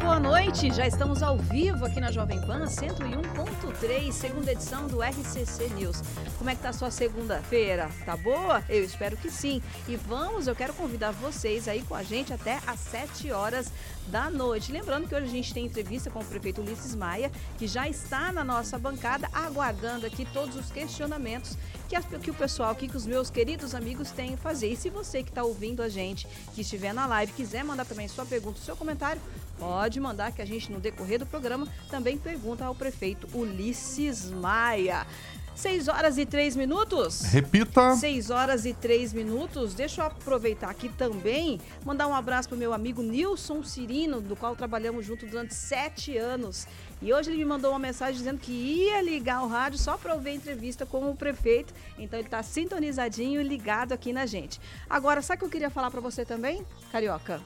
Boa noite. Já estamos ao vivo aqui na Jovem Pan 101.3, segunda edição do RCC News. Como é que tá a sua segunda-feira? Tá boa? Eu espero que sim. E vamos, eu quero convidar vocês aí com a gente até às 7 horas da noite. Lembrando que hoje a gente tem entrevista com o prefeito Ulisses Maia, que já está na nossa bancada aguardando aqui todos os questionamentos que, a, que o pessoal aqui, que os meus queridos amigos têm a fazer. E se você que está ouvindo a gente, que estiver na live, quiser mandar também sua pergunta, seu comentário, Pode mandar que a gente, no decorrer do programa, também pergunta ao prefeito Ulisses Maia. 6 horas e 3 minutos. Repita. 6 horas e 3 minutos. Deixa eu aproveitar aqui também, mandar um abraço para o meu amigo Nilson Cirino, do qual trabalhamos junto durante sete anos. E hoje ele me mandou uma mensagem dizendo que ia ligar o rádio só para ouvir a entrevista com o prefeito. Então ele está sintonizadinho e ligado aqui na gente. Agora, sabe o que eu queria falar para você também, Carioca?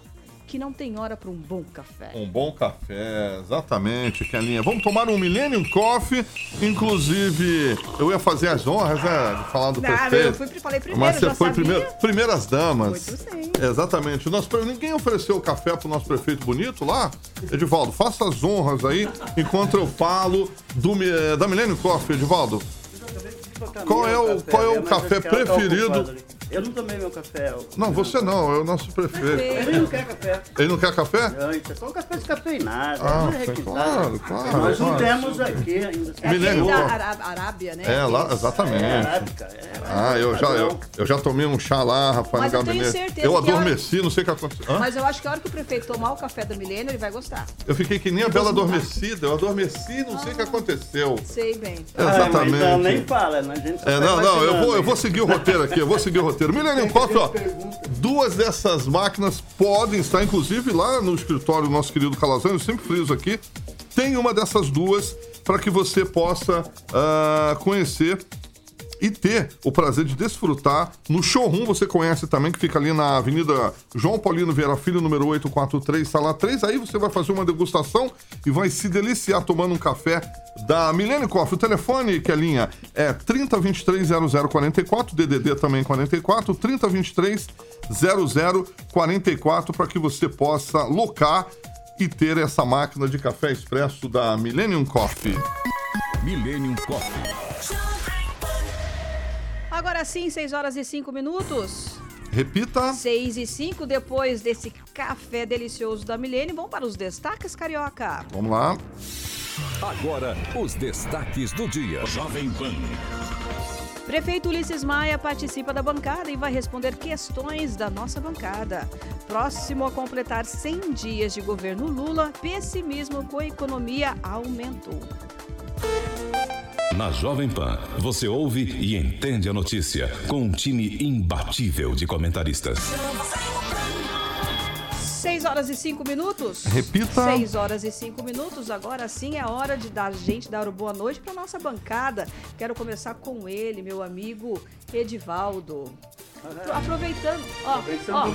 Que não tem hora para um bom café. Um bom café, exatamente, Kelinha. Vamos tomar um Millennium Coffee. Inclusive, eu ia fazer as honras, né? De falar do não, prefeito. Eu fui, falei primeiro, Mas você foi sabia? primeiro, primeiras damas. Muito sim. Exatamente. Nosso, ninguém ofereceu café pro nosso prefeito bonito lá? Edivaldo, faça as honras aí, enquanto eu falo do, da Millennium Coffee, Edivaldo. Qual é o, qual é o café tá preferido? Eu não tomei meu café. Eu... Não, você não, é o nosso prefeito. Ele não quer café. Ele não quer café? Não, isso é só um café descafeinado. Ah, é claro, claro. Nós não temos aqui ainda. É da Arábia, né? É, lá, exatamente. É, arábica, é, ah, eu já, eu, eu, já tomei um chá lá, rapaz, Mas no eu gabinete. Tenho certeza eu adormeci, hora... não sei o que aconteceu. Hã? Mas eu acho que a hora que o prefeito tomar o café do Milênio, ele vai gostar. Eu fiquei que nem a Bela Adormecida. Eu adormeci, não ah, sei o que aconteceu. Sei bem. Exatamente. Ah, então nem fala, né? A gente é, não, não, eu vou, eu vou seguir o roteiro aqui, eu vou seguir o roteiro. Milênio Coffee, ó, duas dessas máquinas podem estar, inclusive, lá no escritório do nosso querido Calazano, eu sempre friso aqui. Tem uma dessas duas para que você possa uh, conhecer e ter o prazer de desfrutar no showroom, você conhece também, que fica ali na Avenida João Paulino Vieira Filho, número 843, sala 3. Aí você vai fazer uma degustação e vai se deliciar tomando um café da Milênio Coffee. O telefone, que é a linha, é 3023 0044, DDD também 44, 3023 0044, para que você possa locar e ter essa máquina de café expresso da Millennium Coffee. Millennium Coffee Agora sim, 6 horas e 5 minutos. Repita. 6 e 5, depois desse café delicioso da Milênio, vamos para os destaques, Carioca. Vamos lá. Agora, os destaques do dia. Jovem Pan. Prefeito Ulisses Maia participa da bancada e vai responder questões da nossa bancada. Próximo a completar 100 dias de governo Lula, pessimismo com a economia aumentou. Na Jovem Pan, você ouve e entende a notícia com um time imbatível de comentaristas. 6 horas e 5 minutos. Repita. 6 horas e 5 minutos. Agora sim é hora de dar gente dar boa noite para nossa bancada. Quero começar com ele, meu amigo Edivaldo. Aproveitando, ó, ó.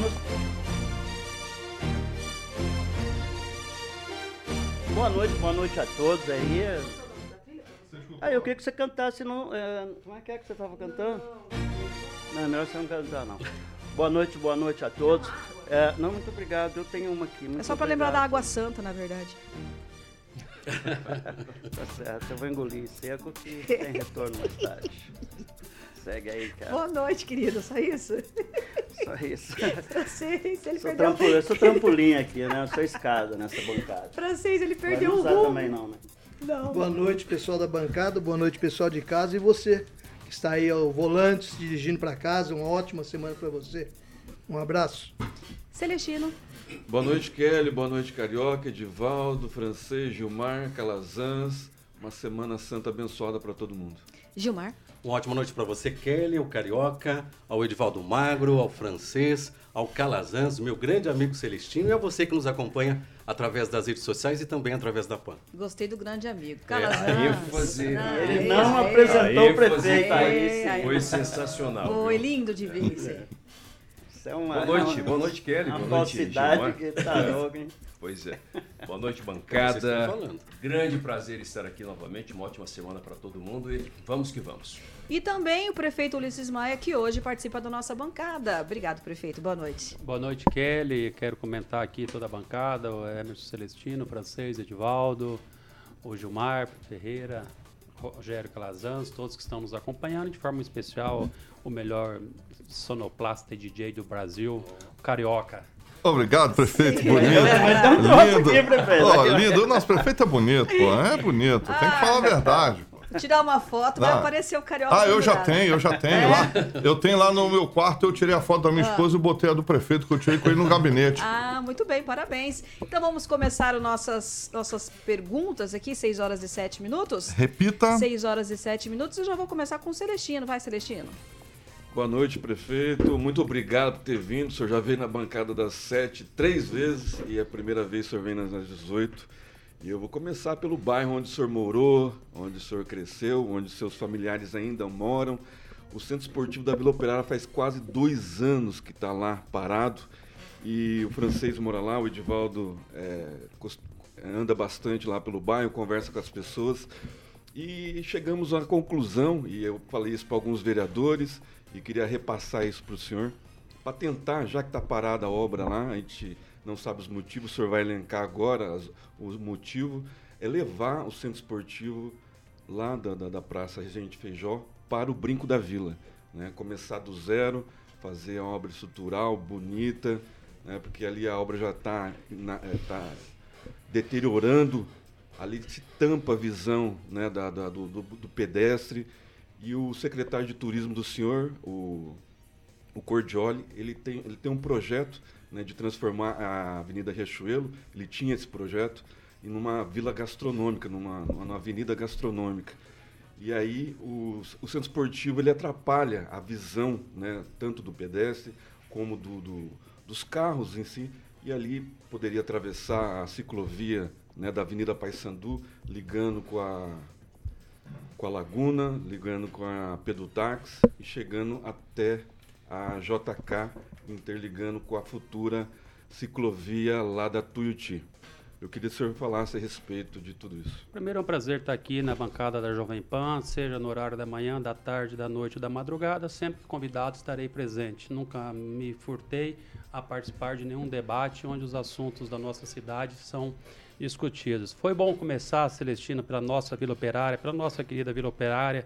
Boa noite, boa noite a todos aí. Aí eu queria que você cantasse, não. É, como é que é que você estava cantando? Não, é melhor você não cantar, não. Boa noite, boa noite a todos. É, não, muito obrigado. Eu tenho uma aqui. é só para lembrar da água santa, na verdade. tá certo, eu vou engolir seco que tem retorno mais tarde. Segue aí, cara. Boa noite, querido. Só isso? Só isso. Francês, ele sou perdeu... Eu sou trampolim aqui, né? Eu sou escada nessa bancada. Francês, ele perdeu o rumo. também não, né? Não. Boa noite, pessoal da bancada, boa noite, pessoal de casa e você está aí ao volante, se dirigindo para casa. Uma ótima semana para você. Um abraço. Celestino. Boa noite, Kelly. Boa noite, Carioca, Edivaldo, Francês, Gilmar, Calazans. Uma semana santa abençoada para todo mundo. Gilmar. Uma ótima noite para você, Kelly, o Carioca, ao Edivaldo Magro, ao Francês, ao Calazans, meu grande amigo Celestino e a você que nos acompanha através das redes sociais e também através da PAN. Gostei do grande amigo. É, Calazans. É, Ah, Ele esse não aí. apresentou o ênfase prefeito aí. Foi sensacional. Foi viu? lindo de ver isso aí. Isso é uma, Boa noite, é uma- boa noite, Kelly. Uma Boa noite, falsidade Gilmar. que tá louco, hein? Pois é. Boa noite, bancada. Grande prazer estar aqui novamente. Uma ótima semana para todo mundo e vamos que vamos. E também o prefeito Ulisses Maia, que hoje participa da nossa bancada. Obrigado, prefeito. Boa noite. Boa noite, Kelly. Quero comentar aqui toda a bancada, o Emerson Celestino, o Francês, Edivaldo, o Gilmar Ferreira, Rogério Calazans, todos que estão nos acompanhando, de forma especial o melhor sonoplasta e DJ do Brasil, o Carioca. Obrigado, prefeito. Bonito. Lindo. aqui, prefeito. Ó, lindo. O nosso prefeito é bonito, pô. É bonito. Tem que falar a verdade. Tirar uma foto, vai Ah. aparecer o carioca. Ah, eu já pendurado. tenho, eu já tenho lá. Eu tenho lá no meu quarto, eu tirei a foto da minha esposa e botei a do prefeito que eu tirei com ele no gabinete. Ah, muito bem, parabéns. Então vamos começar as nossas, nossas perguntas aqui, 6 horas e 7 minutos. Repita. 6 horas e 7 minutos. Eu já vou começar com o Celestino. Vai, Celestino. Boa noite, prefeito. Muito obrigado por ter vindo. O senhor já veio na bancada das sete três vezes e é a primeira vez que o senhor vem nas 18. E eu vou começar pelo bairro onde o senhor morou, onde o senhor cresceu, onde seus familiares ainda moram. O Centro Esportivo da Vila Operária faz quase dois anos que está lá parado. E o francês mora lá, o Edivaldo é, anda bastante lá pelo bairro, conversa com as pessoas. E chegamos à conclusão, e eu falei isso para alguns vereadores, e queria repassar isso para o senhor, para tentar, já que está parada a obra lá, a gente não sabe os motivos, o senhor vai elencar agora as- os motivos, é levar o centro esportivo lá da, da, da Praça Regente Feijó para o Brinco da Vila. Né? Começar do zero, fazer a obra estrutural, bonita, né? porque ali a obra já está tá deteriorando, ali se tampa a visão né, da, da- do, do- do pedestre. E o secretário de turismo do senhor, o, o Cordioli, ele tem, ele tem um projeto né, de transformar a Avenida Riachuelo, ele tinha esse projeto, em uma vila gastronômica, numa, numa avenida gastronômica. E aí o, o centro esportivo ele atrapalha a visão, né, tanto do pedestre como do, do- dos carros em si. E ali poderia atravessar a ciclovia né, da Avenida Paissandu, ligando com a, com a Laguna, ligando com a Pedutax e chegando até a JK, interligando com a futura ciclovia lá da Tuiuti. Eu queria que o senhor falasse a respeito de tudo isso. Primeiro é um prazer estar aqui na bancada da Jovem Pan, seja no horário da manhã, da tarde, da noite ou da madrugada. Sempre convidado estarei presente. Nunca me furtei a participar de nenhum debate onde os assuntos da nossa cidade são discutidos. Foi bom começar, Celestino, pela nossa Vila Operária, pela nossa querida Vila Operária,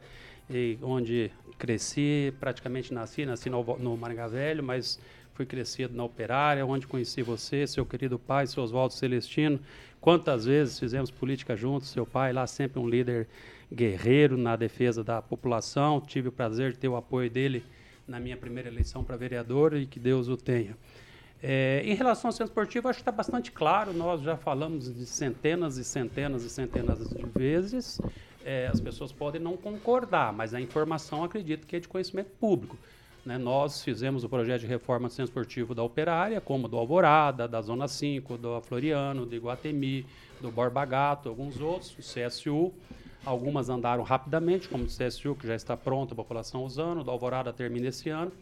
e onde cresci, praticamente nasci, nasci no, no Maringá Velho, mas fui crescido na Operária, onde conheci você, seu querido pai, seu Oswaldo Celestino. Quantas vezes fizemos política juntos, seu pai lá sempre um líder guerreiro na defesa da população. Tive o prazer de ter o apoio dele na minha primeira eleição para vereador e que Deus o tenha. É, em relação ao centro esportivo, acho que está bastante claro. Nós já falamos de centenas e centenas e centenas de vezes. É, as pessoas podem não concordar, mas a informação acredito que é de conhecimento público. né? Nós fizemos o projeto de reforma do centro esportivo da Operária, como do Alvorada, da Zona 5, do Floriano, do Iguatemi, do Borba Gato, alguns outros, o CSU. Algumas andaram rapidamente, como o CSU, que já está pronto, a população usando, do Alvorada termina esse ano.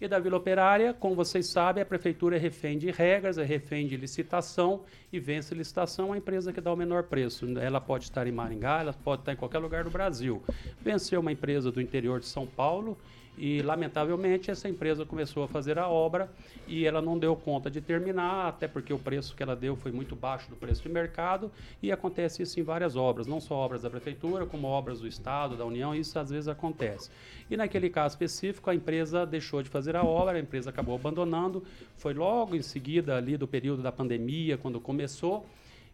E da Vila Operária, como vocês sabem, a prefeitura é refém de regras, é refém de licitação e vence licitação a empresa que dá o menor preço. Ela pode estar em Maringá, ela pode estar em qualquer lugar do Brasil. Venceu uma empresa do interior de São Paulo e, lamentavelmente, essa empresa começou a fazer a obra e ela não deu conta de terminar, até porque o preço que ela deu foi muito baixo do preço de mercado e acontece isso em várias obras, não só obras da prefeitura, como obras do Estado, da União, isso às vezes acontece. E naquele caso específico, a empresa deixou de fazer a obra, a empresa acabou abandonando, foi logo em seguida ali do período da pandemia, quando começou,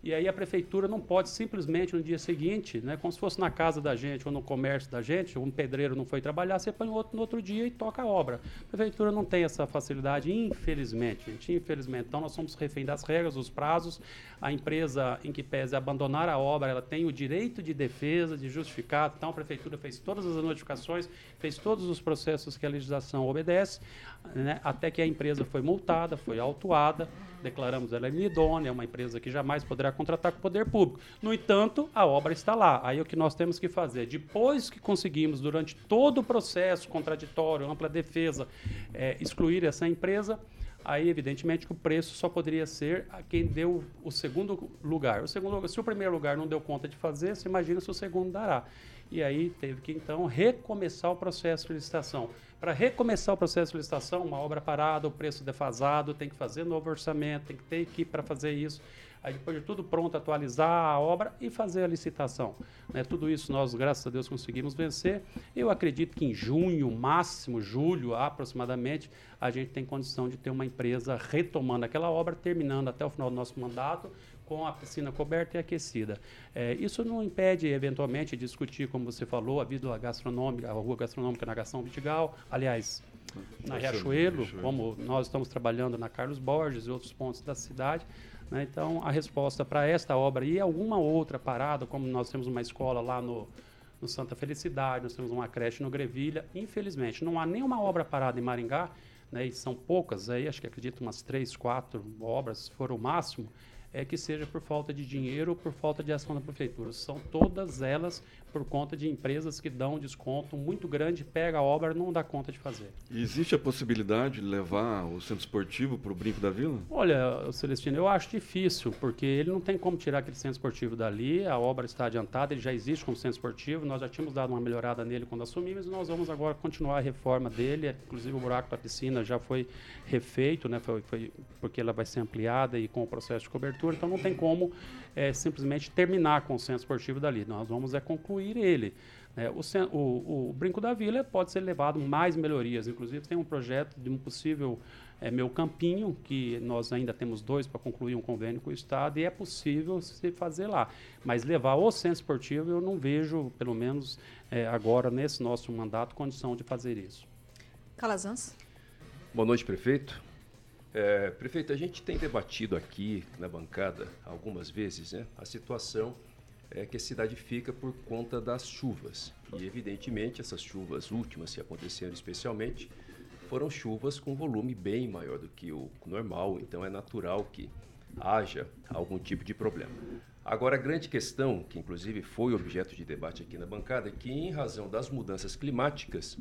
E aí a prefeitura não pode simplesmente no dia seguinte, né, como se fosse na casa da gente ou no comércio da gente, um pedreiro não foi trabalhar, você põe outro no outro dia e toca a obra. A prefeitura não tem essa facilidade, infelizmente, gente, infelizmente. Então nós somos refém das regras, dos prazos. A empresa em que pese abandonar a obra, ela tem o direito de defesa, de justificar. Então a prefeitura fez todas as notificações, fez todos os processos que a legislação obedece, né, até que a empresa foi multada, foi autuada declaramos ela inidônea, é uma empresa que jamais poderá contratar com o poder público. No entanto, a obra está lá. Aí o que nós temos que fazer? Depois que conseguimos, durante todo o processo contraditório, ampla defesa, é, excluir essa empresa, aí evidentemente que o preço só poderia ser a quem deu o segundo lugar. O segundo se o primeiro lugar não deu conta de fazer, você imagina se o segundo dará. E aí teve que então recomeçar o processo de licitação. Para recomeçar o processo de licitação, uma obra parada, o preço defasado, tem que fazer novo orçamento, tem que ter equipe para fazer isso. Aí depois de tudo pronto, atualizar a obra e fazer a licitação. Né? Tudo isso nós, graças a Deus, conseguimos vencer. Eu acredito que em junho, máximo julho aproximadamente, a gente tem condição de ter uma empresa retomando aquela obra, terminando até o final do nosso mandato, com a piscina coberta e aquecida. É, isso não impede, eventualmente, discutir, como você falou, a vida gastronômica, a rua gastronômica na Gastão Vitigal, aliás, na Riachuelo, como nós estamos trabalhando na Carlos Borges e outros pontos da cidade. Né? Então, a resposta para esta obra e alguma outra parada, como nós temos uma escola lá no, no Santa Felicidade, nós temos uma creche no Grevilha, infelizmente, não há nenhuma obra parada em Maringá, né, e são poucas, aí acho que acredito umas três, quatro obras foram o máximo, é que seja por falta de dinheiro ou por falta de ação da prefeitura. São todas elas por conta de empresas que dão desconto muito grande, pega a obra e não dá conta de fazer. E existe a possibilidade de levar o centro esportivo para o Brinco da Vila? Olha, Celestino, eu acho difícil, porque ele não tem como tirar aquele centro esportivo dali, a obra está adiantada, ele já existe como centro esportivo, nós já tínhamos dado uma melhorada nele quando assumimos, e nós vamos agora continuar a reforma dele, inclusive o buraco da piscina já foi refeito, né, foi, foi porque ela vai ser ampliada e com o processo de cobertura, então não tem como é, simplesmente terminar com o centro esportivo dali, nós vamos é concluir ele. É, o, o, o, Brinco da Vila pode ser levado mais melhorias. Inclusive, tem um projeto de um possível é, meu campinho, que nós ainda temos dois para concluir um convênio com o Estado, e é possível se fazer lá. Mas levar o centro esportivo, eu não vejo, pelo menos é, agora, nesse nosso mandato, condição de fazer isso. Calazans. Boa noite, prefeito. É, prefeito, a gente tem debatido aqui na bancada algumas vezes né, a situação é que a cidade fica por conta das chuvas. E, evidentemente, essas chuvas últimas que aconteceram especialmente foram chuvas com volume bem maior do que o normal, então é natural que haja algum tipo de problema. Agora, a grande questão, que inclusive foi objeto de debate aqui na bancada, é que, em razão das mudanças climáticas,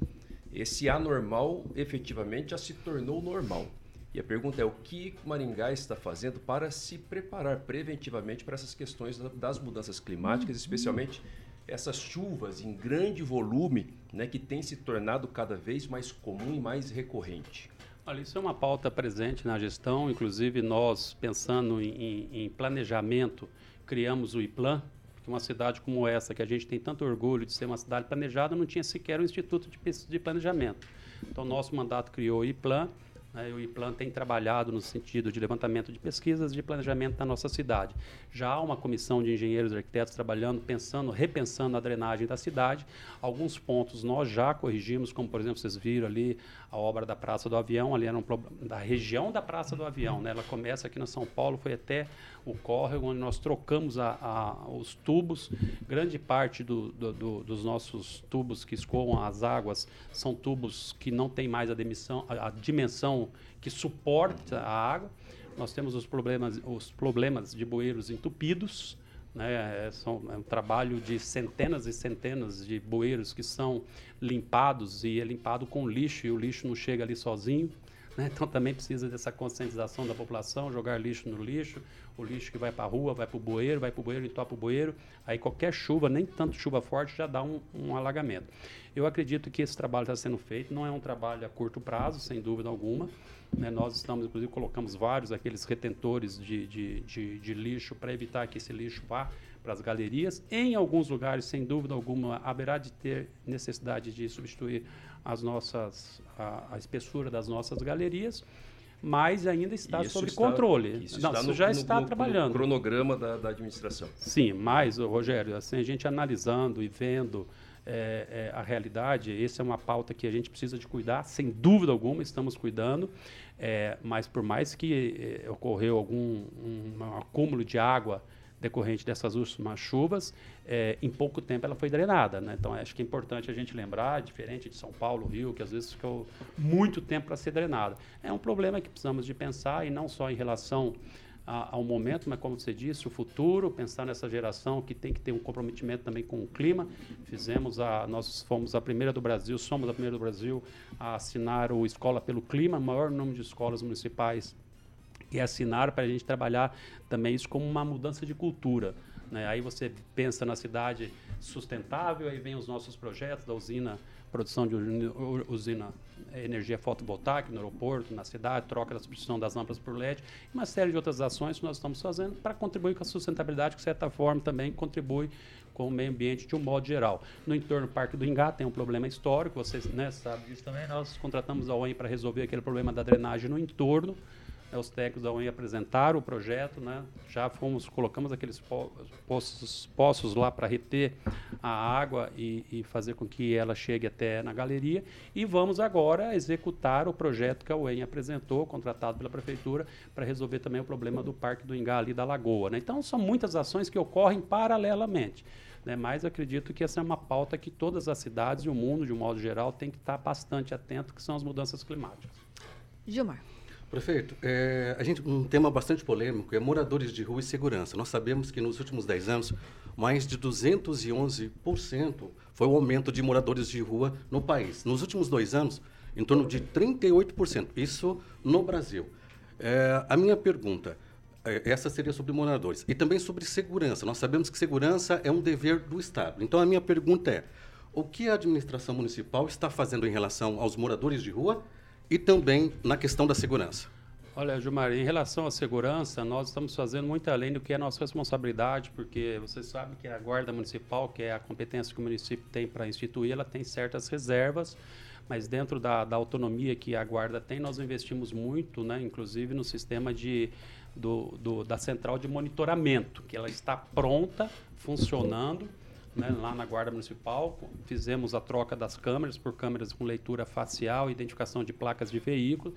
esse anormal efetivamente já se tornou normal. E a pergunta é o que Maringá está fazendo para se preparar preventivamente para essas questões das mudanças climáticas, especialmente essas chuvas em grande volume, né, que tem se tornado cada vez mais comum e mais recorrente. Olha, isso é uma pauta presente na gestão, inclusive nós, pensando em, em planejamento, criamos o IPLAN, que uma cidade como essa, que a gente tem tanto orgulho de ser uma cidade planejada, não tinha sequer um instituto de, de planejamento. Então, nosso mandato criou o IPLAN, né, o IPLAN tem trabalhado no sentido de levantamento de pesquisas de planejamento da nossa cidade. Já há uma comissão de engenheiros e arquitetos trabalhando, pensando, repensando a drenagem da cidade. Alguns pontos nós já corrigimos, como por exemplo, vocês viram ali a obra da Praça do Avião, ali era um da região da Praça do Avião. Né? Ela começa aqui na São Paulo, foi até o córrego, onde nós trocamos a, a, os tubos. Grande parte do, do, do, dos nossos tubos que escoam as águas são tubos que não têm mais a, demissão, a, a que suporta a água. Nós temos os problemas, os problemas de bueiros entupidos. Né? É, são, é um trabalho de centenas e centenas de bueiros que são limpados e é limpado com lixo e o lixo não chega ali sozinho. Né? Então também precisa dessa conscientização da população, jogar lixo no lixo, o lixo que vai para a rua, vai para o bueiro, vai para o bueiro, entopa o bueiro. Aí qualquer chuva, nem tanto chuva forte, já dá um, um alagamento. Eu acredito que esse trabalho está sendo feito, não é um trabalho a curto prazo, sem dúvida alguma. Né? Nós estamos, inclusive, colocamos vários aqueles retentores de, de, de, de lixo para evitar que esse lixo vá para as galerias. Em alguns lugares, sem dúvida alguma, haverá de ter necessidade de substituir as nossas, a, a espessura das nossas galerias. mas ainda está Isso sob está- controle. Isso, Não, está isso no- já no- está no- no trabalhando. cronograma da, da administração. Sim, mas, Rogério, assim, a gente analisando e vendo é, é, a realidade, essa é uma pauta que a gente precisa de cuidar, sem dúvida alguma, estamos cuidando, é, mas por mais que é, ocorreu algum um, um acúmulo de água decorrente dessas últimas chuvas, é, em pouco tempo ela foi drenada. Né? Então, acho que é importante a gente lembrar, diferente de São Paulo, Rio, que às vezes ficou muito tempo para ser drenada. É um problema que precisamos de pensar, e não só em relação ao momento, mas como você disse, o futuro, pensar nessa geração que tem que ter um comprometimento também com o clima. Fizemos a, nós fomos a primeira do Brasil, somos a primeira do Brasil a assinar o Escola pelo Clima, maior número de escolas municipais e assinar para a gente trabalhar também isso como uma mudança de cultura. Né? Aí você pensa na cidade sustentável, aí vem os nossos projetos da usina, produção de usina energia fotovoltaica no aeroporto, na cidade, troca da substituição das lâmpadas por LED, uma série de outras ações que nós estamos fazendo para contribuir com a sustentabilidade, que de certa forma também contribui com o meio ambiente de um modo geral. No entorno do Parque do Ingá tem um problema histórico, vocês né, sabem disso também, nós contratamos a OEM para resolver aquele problema da drenagem no entorno, né, os técnicos da UEM apresentaram o projeto, né, já fomos, colocamos aqueles po- poços, poços lá para reter a água e, e fazer com que ela chegue até na galeria. E vamos agora executar o projeto que a UEM apresentou, contratado pela prefeitura, para resolver também o problema do Parque do Ingá ali da Lagoa. né. Então, são muitas ações que ocorrem paralelamente. Né, mas acredito que essa é uma pauta que todas as cidades e o mundo, de um modo geral, tem que estar bastante atento, que são as mudanças climáticas. Gilmar. Prefeito, é, a gente, um tema bastante polêmico é moradores de rua e segurança. Nós sabemos que nos últimos 10 anos, mais de 211% foi o aumento de moradores de rua no país. Nos últimos dois anos, em torno de 38%. Isso no Brasil. É, a minha pergunta, é, essa seria sobre moradores. E também sobre segurança. Nós sabemos que segurança é um dever do Estado. Então, a minha pergunta é, o que a administração municipal está fazendo em relação aos moradores de rua e também na questão da segurança? Olha, Gilmar, em relação à segurança, nós estamos fazendo muito além do que é nossa responsabilidade, porque você sabe que a Guarda Municipal, que é a competência que o município tem para instituir, ela tem certas reservas, mas dentro da, da autonomia que a Guarda tem, nós investimos muito, né, inclusive no sistema de, do, do- da central de monitoramento, que ela está pronta, funcionando, né, lá na Guarda Municipal. Fizemos a troca das câmeras por câmeras com leitura facial, identificação de placas de veículo.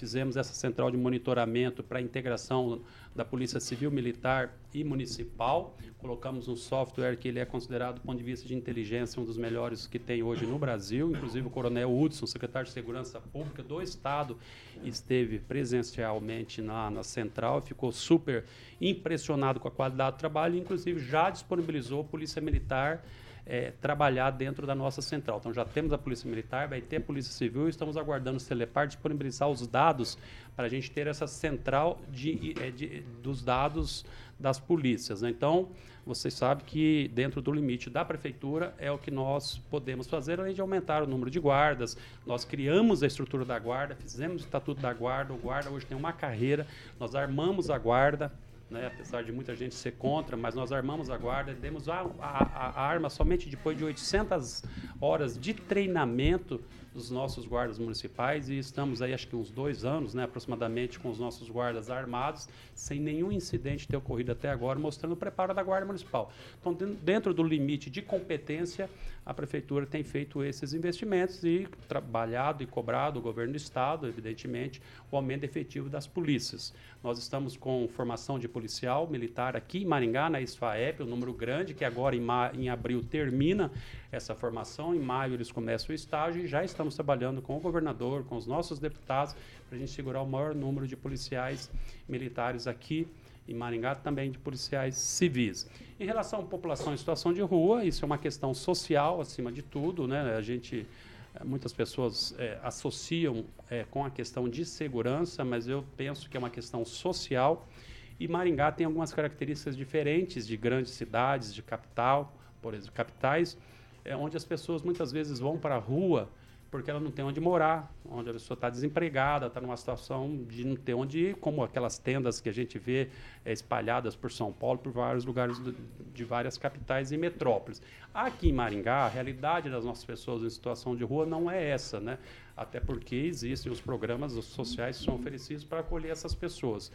Fizemos essa central de monitoramento para a integração da Polícia Civil, Militar e Municipal. Colocamos um software que ele é considerado, do ponto de vista de inteligência, um dos melhores que tem hoje no Brasil. Inclusive o Coronel Hudson, secretário de Segurança Pública do Estado, esteve presencialmente na, na central, ficou super impressionado com a qualidade do trabalho, e, inclusive já disponibilizou Polícia Militar eh, trabalhar dentro da nossa central. Então já temos a Polícia Militar, vai ter a Polícia Civil, e estamos aguardando o Celepar disponibilizar os dados para a gente ter essa central de, eh, de- dos dados das polícias. né? Então, vocês sabem que dentro do limite da prefeitura é o que nós podemos fazer, além de aumentar o número de guardas. Nós criamos a estrutura da guarda, fizemos o estatuto da guarda, o guarda hoje tem uma carreira, nós armamos a guarda, né, apesar de muita gente ser contra, mas nós armamos a guarda, demos a, a- a arma somente depois de 800 horas de treinamento dos nossos guardas municipais e estamos aí acho que uns dois anos, né, aproximadamente, com os nossos guardas armados, sem nenhum incidente ter ocorrido até agora, mostrando o preparo da guarda municipal. Então, den- dentro do limite de competência, a prefeitura tem feito esses investimentos e trabalhado e cobrado o governo do estado, evidentemente, o aumento efetivo das polícias. Nós estamos com formação de policial militar aqui em Maringá, na ISFAEP, um número grande, que agora em, em abril termina essa formação, em maio eles começam o estágio e já estamos trabalhando com o governador, com os nossos deputados, para a gente segurar o maior número de policiais militares aqui em Maringá, também de policiais civis. Em relação à população em situação de rua, isso é uma questão social, acima de tudo, né? A gente eh, Muitas pessoas eh, associam eh, com a questão de segurança, mas eu penso que é uma questão social. E Maringá tem algumas características diferentes de grandes cidades, de capital, por exemplo, capitais, eh, onde as pessoas muitas vezes vão para a rua porque ela não tem onde morar, onde a pessoa está desempregada, está numa situação de não ter onde ir, como aquelas tendas que a gente vê é, espalhadas por São Paulo, por vários lugares do, de várias capitais e metrópoles. Aqui em Maringá, a realidade das nossas pessoas em situação de rua não é essa, né? Até porque existem os programas sociais que são oferecidos para acolher essas pessoas.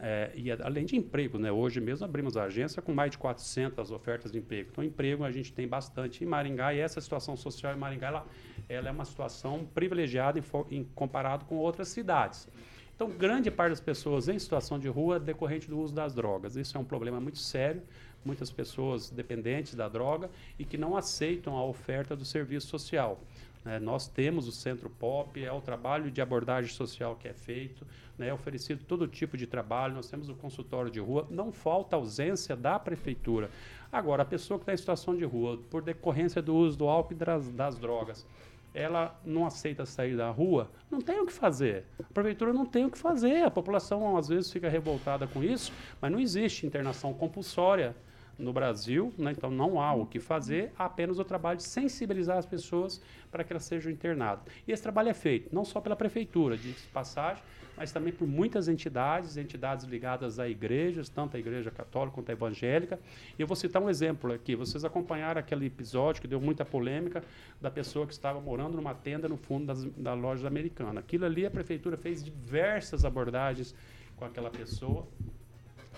É, e além de emprego, né? hoje mesmo abrimos a agência com mais de 400 ofertas de emprego. Então, emprego a gente tem bastante em Maringá e essa situação social em Maringá ela, ela é uma situação privilegiada em, em, comparado com outras cidades. Então, grande parte das pessoas em situação de rua decorrente do uso das drogas. Isso é um problema muito sério. Muitas pessoas dependentes da droga e que não aceitam a oferta do serviço social. É, nós temos o Centro Pop, é o trabalho de abordagem social que é feito, né, é oferecido todo tipo de trabalho, nós temos o consultório de rua, não falta ausência da prefeitura. Agora, a pessoa que está em situação de rua, por decorrência do uso do álcool e das, das drogas, ela não aceita sair da rua, não tem o que fazer. A prefeitura não tem o que fazer. A população às vezes fica revoltada com isso, mas não existe internação compulsória no Brasil, né? então não há o que fazer, há apenas o trabalho de sensibilizar as pessoas para que elas sejam internadas. E esse trabalho é feito não só pela prefeitura, de passagem, mas também por muitas entidades, entidades ligadas a igrejas, tanto a igreja católica quanto a evangélica. E eu vou citar um exemplo aqui. Vocês acompanharam aquele episódio que deu muita polêmica da pessoa que estava morando numa tenda no fundo das, da loja americana. Aquilo ali a prefeitura fez diversas abordagens com aquela pessoa,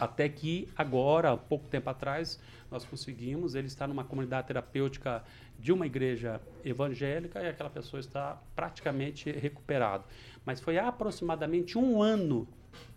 até que agora, pouco tempo atrás, nós conseguimos, ele está numa comunidade terapêutica de uma igreja evangélica e aquela pessoa está praticamente recuperada. Mas foi aproximadamente um ano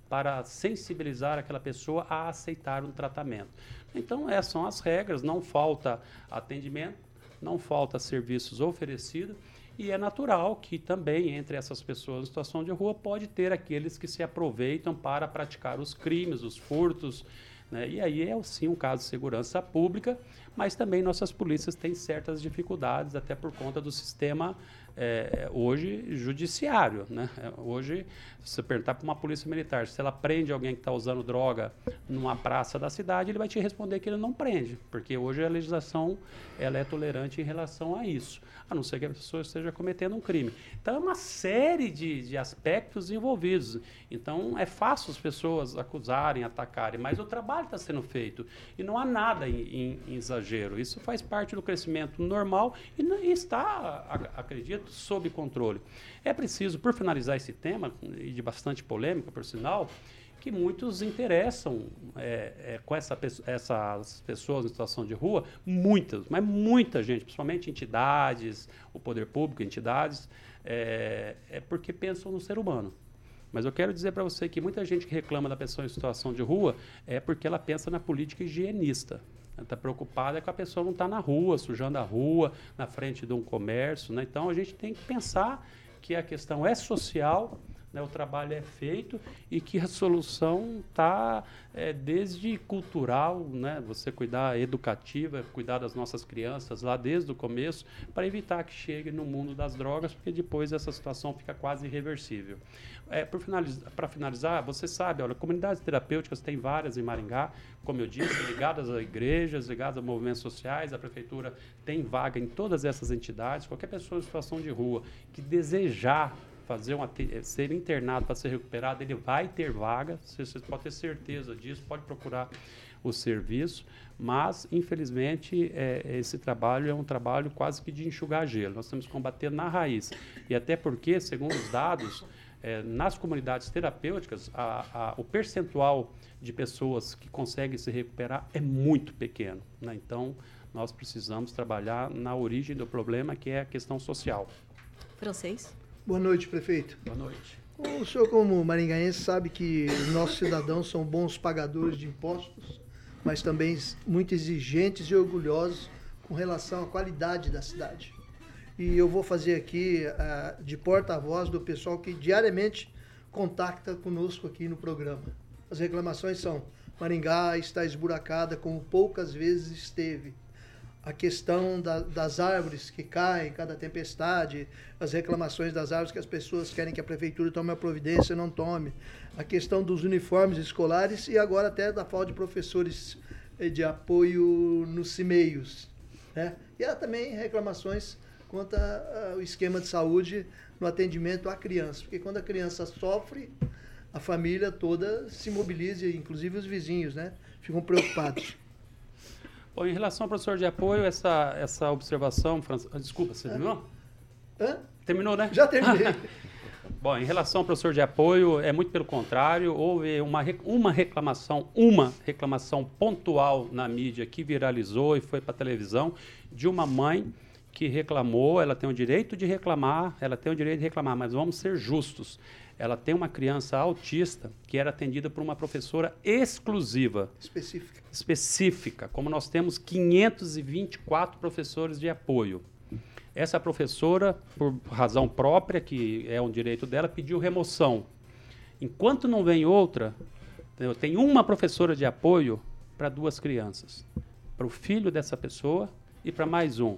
para sensibilizar aquela pessoa a aceitar um tratamento. Então, essas são as regras, não falta atendimento, não falta serviços oferecidos e é natural que também entre essas pessoas em situação de rua pode ter aqueles que se aproveitam para praticar os crimes, os furtos. Né? E aí é sim um caso de segurança pública, mas também nossas polícias têm certas dificuldades, até por conta do sistema é, hoje judiciário. Né? É, hoje, se você perguntar para uma polícia militar se ela prende alguém que está usando droga numa praça da cidade, ele vai te responder que ele não prende, porque hoje a legislação ela é tolerante em relação a isso, a não ser que a pessoa esteja cometendo um crime. Então, é uma série de, de aspectos envolvidos. Então, é fácil as pessoas acusarem, atacarem, mas o trabalho está sendo feito e não há nada em, em, em exagero. Isso faz parte do crescimento normal e, e está, acredito, sob controle. É preciso, por finalizar esse tema, de bastante polêmica, por sinal, que muitos interessam é, é, com essa, essas pessoas em situação de rua, muitas, mas muita gente, principalmente entidades, o poder público, entidades, é, é porque pensam no ser humano. Mas eu quero dizer para você que muita gente que reclama da pessoa em situação de rua é porque ela pensa na política higienista. Está preocupada com a pessoa não estar tá na rua, sujando a rua, na frente de um comércio. Né? Então a gente tem que pensar que a questão é social, né? o trabalho é feito e que a solução está é, desde cultural, né? você cuidar educativa, cuidar das nossas crianças lá desde o começo, para evitar que chegue no mundo das drogas, porque depois essa situação fica quase irreversível. É, para finalizar, finalizar, você sabe, olha, comunidades terapêuticas tem várias em Maringá, como eu disse, ligadas a igrejas, ligadas a movimentos sociais. A prefeitura tem vaga em todas essas entidades. Qualquer pessoa em situação de rua que desejar fazer uma, ser internado para ser recuperado, ele vai ter vaga. Você, você pode ter certeza disso, pode procurar o serviço, mas infelizmente é, esse trabalho é um trabalho quase que de enxugar gelo. Nós temos que combater na raiz. E até porque, segundo os dados, é, nas comunidades terapêuticas, a, a, o percentual de pessoas que conseguem se recuperar é muito pequeno. Né? Então, nós precisamos trabalhar na origem do problema, que é a questão social. Francês. Boa noite, prefeito. Boa noite. O senhor, como maringaense, sabe que os nossos cidadãos são bons pagadores de impostos, mas também muito exigentes e orgulhosos com relação à qualidade da cidade e eu vou fazer aqui uh, de porta-voz do pessoal que diariamente contacta conosco aqui no programa. As reclamações são: Maringá está esburacada como poucas vezes esteve. A questão da, das árvores que caem, cada tempestade, as reclamações das árvores que as pessoas querem que a prefeitura tome a providência e não tome. A questão dos uniformes escolares e agora até da falta de professores eh, de apoio nos CIMEIOS. Né? E há também reclamações quanto a, a, o esquema de saúde no atendimento à criança. Porque quando a criança sofre, a família toda se mobiliza, inclusive os vizinhos, né? Ficam preocupados. Bom, em relação ao professor de apoio, essa, essa observação, França, ah, desculpa, você terminou? Hã? Terminou, né? Já terminei. Bom, em relação ao professor de apoio, é muito pelo contrário, houve uma, uma reclamação, uma reclamação pontual na mídia que viralizou e foi para a televisão de uma mãe que reclamou, ela tem o direito de reclamar, ela tem o direito de reclamar, mas vamos ser justos. Ela tem uma criança autista que era atendida por uma professora exclusiva. Específica. Específica, como nós temos 524 professores de apoio. Essa professora, por razão própria, que é um direito dela, pediu remoção. Enquanto não vem outra, eu tenho uma professora de apoio para duas crianças. Para o filho dessa pessoa e para mais um.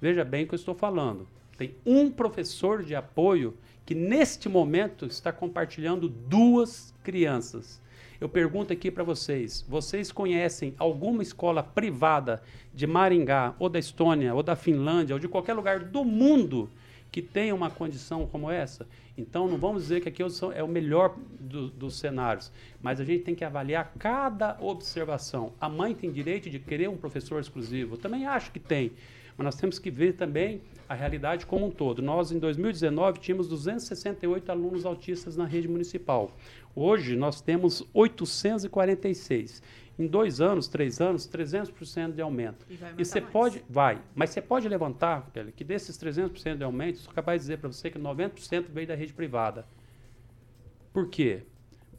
Veja bem o que eu estou falando. Tem um professor de apoio que neste momento está compartilhando duas crianças. Eu pergunto aqui para vocês: vocês conhecem alguma escola privada de Maringá, ou da Estônia, ou da Finlândia, ou de qualquer lugar do mundo que tenha uma condição como essa? Então, não vamos dizer que aqui é o melhor do, dos cenários, mas a gente tem que avaliar cada observação. A mãe tem direito de querer um professor exclusivo? Eu também acho que tem. Mas nós temos que ver também a realidade como um todo. Nós, em 2019, tínhamos 268 alunos autistas na rede municipal. Hoje, nós temos 846. Em dois anos, três anos, 300% de aumento. E, e você pode, vai, mas você pode levantar, Kelly, que desses 300% de aumento, sou capaz de dizer para você que 90% veio da rede privada. Por quê?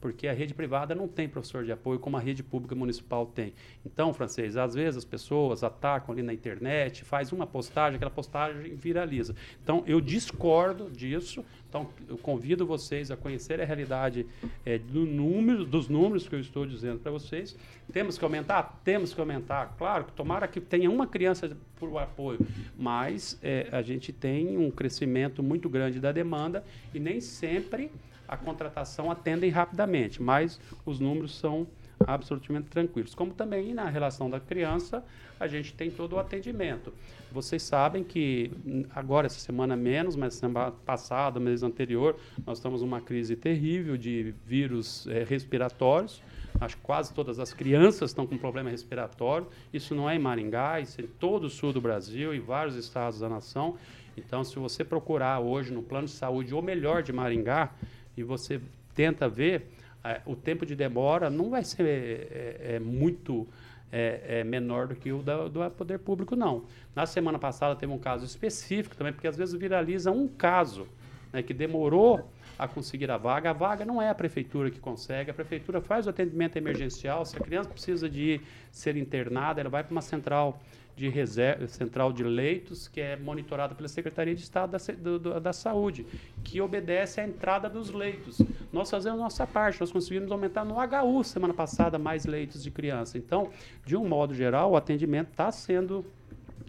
Porque a rede privada não tem professor de apoio como a rede pública municipal tem. Então, francês, às vezes as pessoas atacam ali na internet, faz uma postagem, aquela postagem viraliza. Então, eu discordo disso. Então, eu convido vocês a conhecer a realidade é, do número, dos números que eu estou dizendo para vocês. Temos que aumentar? Temos que aumentar. Claro, tomara que tenha uma criança por apoio, mas é, a gente tem um crescimento muito grande da demanda e nem sempre a contratação atendem rapidamente, mas os números são absolutamente tranquilos. Como também na relação da criança, a gente tem todo o atendimento. Vocês sabem que agora, essa semana menos, mas semana passada, mês anterior, nós estamos numa crise terrível de vírus é, respiratórios. Acho que quase todas as crianças estão com problema respiratório. Isso não é em Maringá, isso é em todo o sul do Brasil e vários estados da nação. Então, se você procurar hoje no plano de saúde, ou melhor de Maringá, e você tenta ver, é, o tempo de demora não vai ser é, é muito é, é, menor do que o da, do poder público, não. Na semana passada teve um caso específico também, porque às vezes viraliza um caso né, que demorou a conseguir a vaga. A vaga não é a prefeitura que consegue, a prefeitura faz o atendimento emergencial. Se a criança precisa de ser internada, ela vai para uma central de reserva, central de leitos, que é monitorada pela Secretaria de Estado da, do, da Saúde, que obedece à entrada dos leitos. Nós fazemos nossa parte, nós conseguimos aumentar no HU semana passada mais leitos de criança. Então, de um modo geral, o atendimento está sendo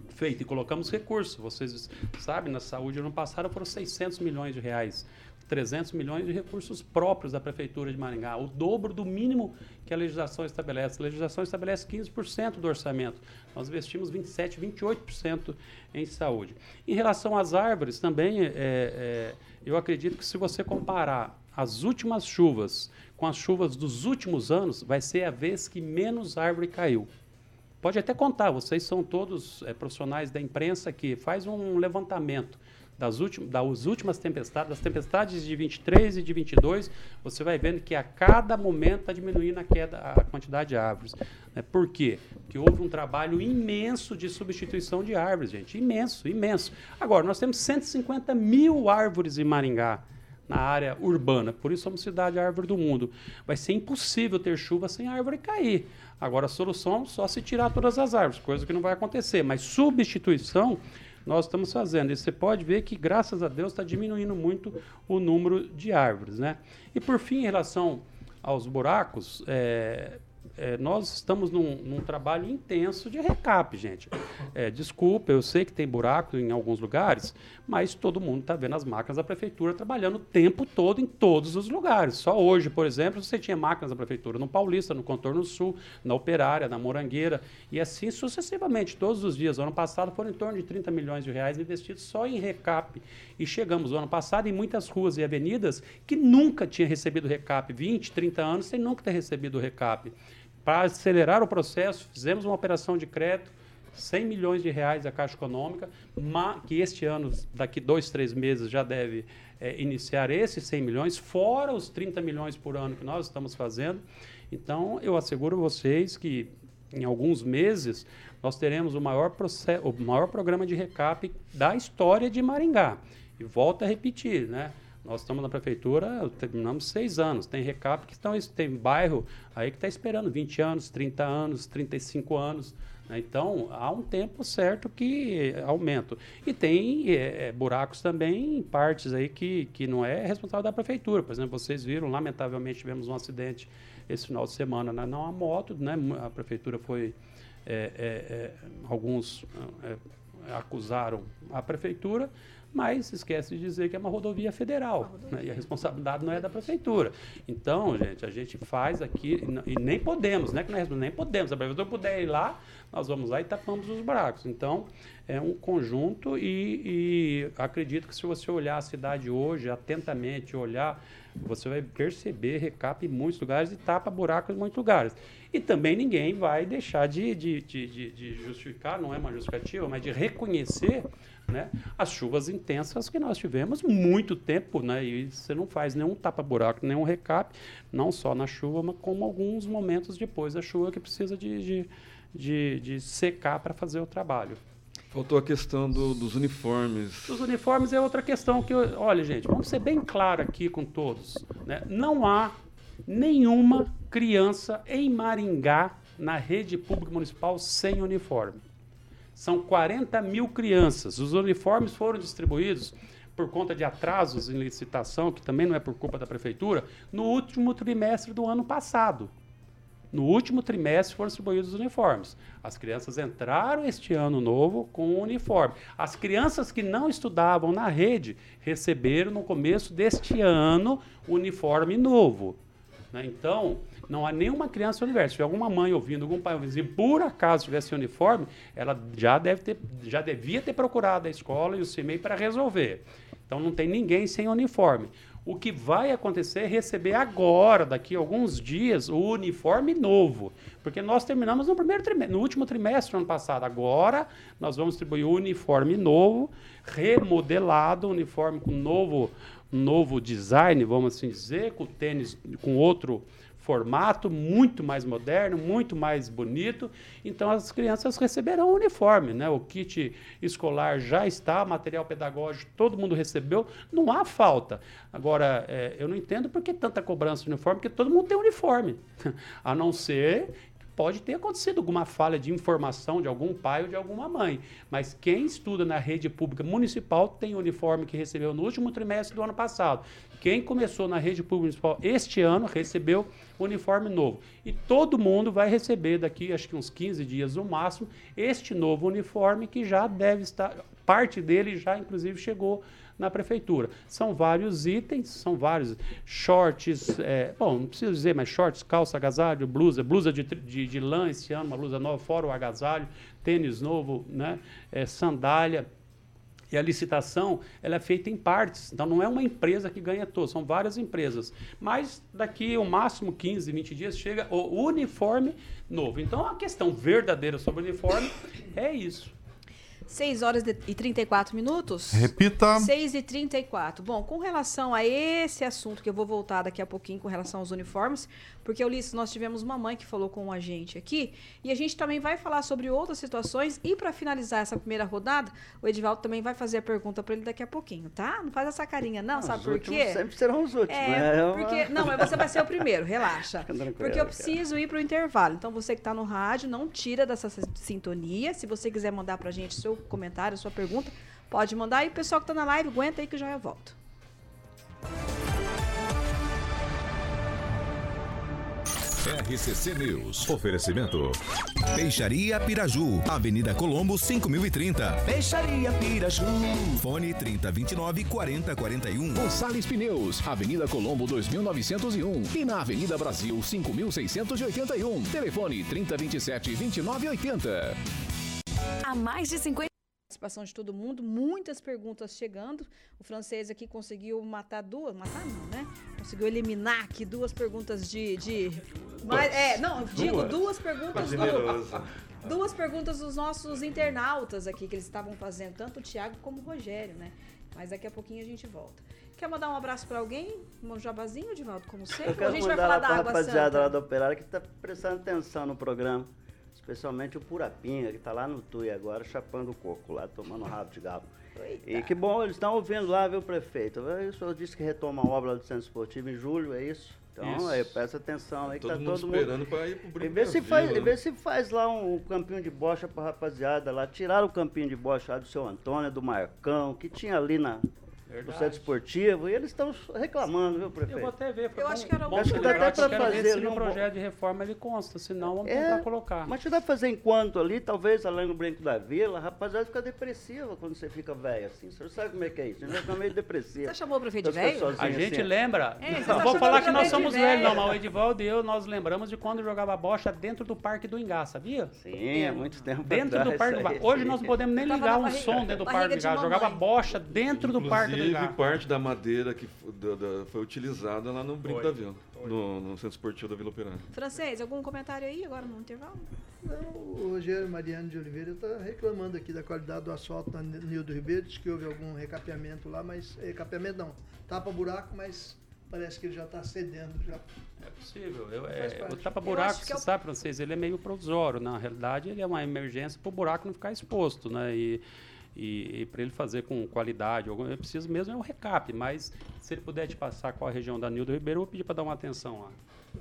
feito e colocamos recursos. Vocês sabem, na saúde ano passado foram 600 milhões de reais 300 milhões de recursos próprios da Prefeitura de Maringá, o dobro do mínimo que a legislação estabelece. A legislação estabelece 15% do orçamento. Nós investimos 27%, 28% em saúde. Em relação às árvores, também é, é, eu acredito que se você comparar as últimas chuvas com as chuvas dos últimos anos, vai ser a vez que menos árvore caiu. Pode até contar, vocês são todos é, profissionais da imprensa que faz um levantamento das, últimas, das últimas tempestades, das tempestades de 23 e de 22, você vai vendo que a cada momento está diminuindo a, queda, a quantidade de árvores. Né? Por quê? Porque houve um trabalho imenso de substituição de árvores, gente. Imenso, imenso. Agora, nós temos 150 mil árvores em Maringá na área urbana. Por isso somos cidade árvore do mundo. Vai ser impossível ter chuva sem árvore cair. Agora a solução é só se tirar todas as árvores, coisa que não vai acontecer. Mas substituição nós estamos fazendo. E você pode ver que, graças a Deus, está diminuindo muito o número de árvores. Né? E, por fim, em relação aos buracos, é, é, nós estamos num, num, trabalho intenso de recap, gente. É, desculpa, eu sei que tem buraco em alguns lugares, mas todo mundo está vendo as máquinas da prefeitura trabalhando o tempo todo em todos os lugares. Só hoje, por exemplo, você tinha máquinas da prefeitura no Paulista, no Contorno Sul, na Operária, na Morangueira, e assim sucessivamente, todos os dias. O ano passado foram em torno de 30 milhões de reais investidos só em recap. E chegamos o ano passado em muitas ruas e avenidas que nunca tinha recebido recap, 20, 30 anos sem nunca ter recebido recap. Para acelerar o processo, fizemos uma operação de crédito, 100 milhões de reais da Caixa Econômica, que este ano, daqui dois, três meses, já deve é, iniciar esses 100 milhões, fora os 30 milhões por ano que nós estamos fazendo. Então, eu asseguro vocês que em alguns meses nós teremos o maior, processo, o maior programa de recap da história de Maringá. E volto a repetir, né? Nós estamos na prefeitura, terminamos seis anos. Tem recap que estão, tem bairro aí que está esperando 20 anos, 30 anos, 35 anos. Né? Então, há um tempo certo que aumenta. E tem é, é, buracos também em partes aí que, que não é responsável da prefeitura. Por exemplo, vocês viram, lamentavelmente, tivemos um acidente esse final de semana na, na moto, né? A prefeitura foi. É, é, é alguns é, acusaram a prefeitura mas esquece de dizer que é uma rodovia federal rodovia. Né? e a responsabilidade não é da prefeitura. Então, gente, a gente faz aqui e nem podemos, né? Que nós nem podemos. Se a prefeitura puder ir lá, nós vamos lá e tapamos os buracos. Então, é um conjunto e, e acredito que se você olhar a cidade hoje atentamente, olhar, você vai perceber recap em muitos lugares e tapa buracos em muitos lugares. E também ninguém vai deixar de, de, de, de justificar, não é uma justificativa, mas de reconhecer né? As chuvas intensas que nós tivemos muito tempo, né? E você não faz nenhum tapa-buraco, nenhum recap, não só na chuva, mas como alguns momentos depois da chuva que precisa de, de, de, de secar para fazer o trabalho. Faltou a questão do, dos uniformes. Os uniformes é outra questão que, eu, olha, gente, vamos ser bem claro aqui com todos. Né? Não há nenhuma criança em Maringá na rede pública municipal sem uniforme. São 40 mil crianças. Os uniformes foram distribuídos por conta de atrasos em licitação, que também não é por culpa da prefeitura, no último trimestre do ano passado. No último trimestre foram distribuídos os uniformes. As crianças entraram este ano novo com o uniforme. As crianças que não estudavam na rede receberam no começo deste ano o uniforme novo. Né? Então, não há nenhuma criança no universo. Se alguma mãe ouvindo, algum pai ouvindo, e por acaso tivesse uniforme, ela já, deve ter, já devia ter procurado a escola e o CIMEI para resolver. Então não tem ninguém sem uniforme. O que vai acontecer é receber agora, daqui a alguns dias, o uniforme novo. Porque nós terminamos no primeiro trimestre, no último trimestre do ano passado. Agora nós vamos distribuir o uniforme novo, remodelado, uniforme com novo, novo design, vamos assim dizer, com tênis com outro formato muito mais moderno, muito mais bonito. Então as crianças receberão o uniforme, né? O kit escolar já está, material pedagógico todo mundo recebeu, não há falta. Agora é, eu não entendo por que tanta cobrança de uniforme, porque todo mundo tem uniforme, a não ser pode ter acontecido alguma falha de informação de algum pai ou de alguma mãe, mas quem estuda na rede pública municipal tem o uniforme que recebeu no último trimestre do ano passado. Quem começou na rede pública municipal este ano recebeu uniforme novo. E todo mundo vai receber daqui, acho que uns 15 dias no máximo, este novo uniforme que já deve estar, parte dele já inclusive chegou na prefeitura. São vários itens, são vários shorts, é, bom, não preciso dizer, mas shorts, calça, agasalho, blusa, blusa de, de, de lã esse ano, uma blusa nova, fora o agasalho, tênis novo, né, é, sandália, e a licitação ela é feita em partes. Então não é uma empresa que ganha todo, são várias empresas. Mas daqui o máximo 15, 20 dias chega o uniforme novo. Então a questão verdadeira sobre o uniforme é isso. 6 horas e 34 minutos. Repita. 6 e 34. Bom, com relação a esse assunto, que eu vou voltar daqui a pouquinho com relação aos uniformes, porque, Ulisses, nós tivemos uma mãe que falou com a gente aqui, e a gente também vai falar sobre outras situações. E para finalizar essa primeira rodada, o Edivaldo também vai fazer a pergunta para ele daqui a pouquinho, tá? Não faz essa carinha, não, não sabe por quê? sempre serão os últimos, é, né? Porque, não, mas você vai ser o primeiro, relaxa. Porque eu preciso ir para o intervalo. Então, você que está no rádio, não tira dessa sintonia. Se você quiser mandar para a gente seu comentário, sua pergunta, pode mandar. E o pessoal que está na live, aguenta aí que já eu volto. RCC News. Oferecimento. Peixaria Piraju, Avenida Colombo 5030. Peixaria Piraju. Fone 3029 4041. Gonçalves Pneus, Avenida Colombo 2901 e na Avenida Brasil 5681. Telefone 3027 2980. Há mais de 50 participação de todo mundo, muitas perguntas chegando. O francês aqui conseguiu matar duas, matar não, né? Conseguiu eliminar aqui duas perguntas de, de mas, é, não, digo duas, duas perguntas do, duas perguntas dos nossos internautas aqui que eles estavam fazendo, tanto o Thiago como o Rogério, né? Mas daqui a pouquinho a gente volta. Quer mandar um abraço para alguém? Um jabazinho, Divaldo, como sempre? a gente vai falar da água rapaziada lá do Operário que está prestando atenção no programa especialmente o Purapinha, que está lá no Tui agora, chapando o coco lá, tomando rabo de galo. E que bom, eles estão ouvindo lá, viu, prefeito? O senhor disse que retoma a obra do Centro Esportivo em julho, é isso? Então, isso. aí, presta atenção aí, que todo tá mundo todo esperando mundo. para ir pro brinco e vê se faz, vê se faz lá um, um campinho de bocha pra rapaziada lá. Tiraram o campinho de bocha lá do seu Antônio, do Marcão, que tinha ali na, Verdade. do centro esportivo, e eles estão reclamando, viu, prefeito? Eu vou até ver. Eu bom, acho que era bom acho que dá até para fazer se no um projeto de reforma ele consta, senão vamos é, tentar colocar. Mas te dá pra fazer enquanto ali, talvez além do Brinco da Vila, a rapaziada fica depressiva quando você fica velho assim. Você sabe como é que é isso? Você fica meio depressivo. Você chamou o prefeito de velho? A gente assim. lembra. É, não tá vou falar que nós somos velhos, não, mas o Edivaldo e eu, nós lembramos de quando jogava bocha dentro do Parque do Ingá, sabia? Sim, há muito tempo Dentro do Parque do Ingá. Hoje nós não podemos nem ligar um som dentro do Parque do Ingá. Jogava bocha dentro do Parque do Ingá. parte da madeira que da, da, foi utilizada lá no Brinco da Vila, no, no, Centro Esportivo da Vila Operária. Francês, algum comentário aí agora no intervalo? Não, o Rogério Mariano de Oliveira está reclamando aqui da qualidade do asfalto na Nildo Ribeiro, diz que houve algum recapeamento lá, mas recapeamento não, tapa buraco, mas parece que ele já está cedendo já. É possível. Eu, é, o tapa-buraco, você é o... sabe, francês, ele é meio provisório. Na realidade, ele é uma emergência para o buraco não ficar exposto, né? E, e, e para ele fazer com qualidade, eu preciso mesmo é um recap, mas se ele puder te passar qual a região da Nildo Ribeiro, eu vou pedir para dar uma atenção lá.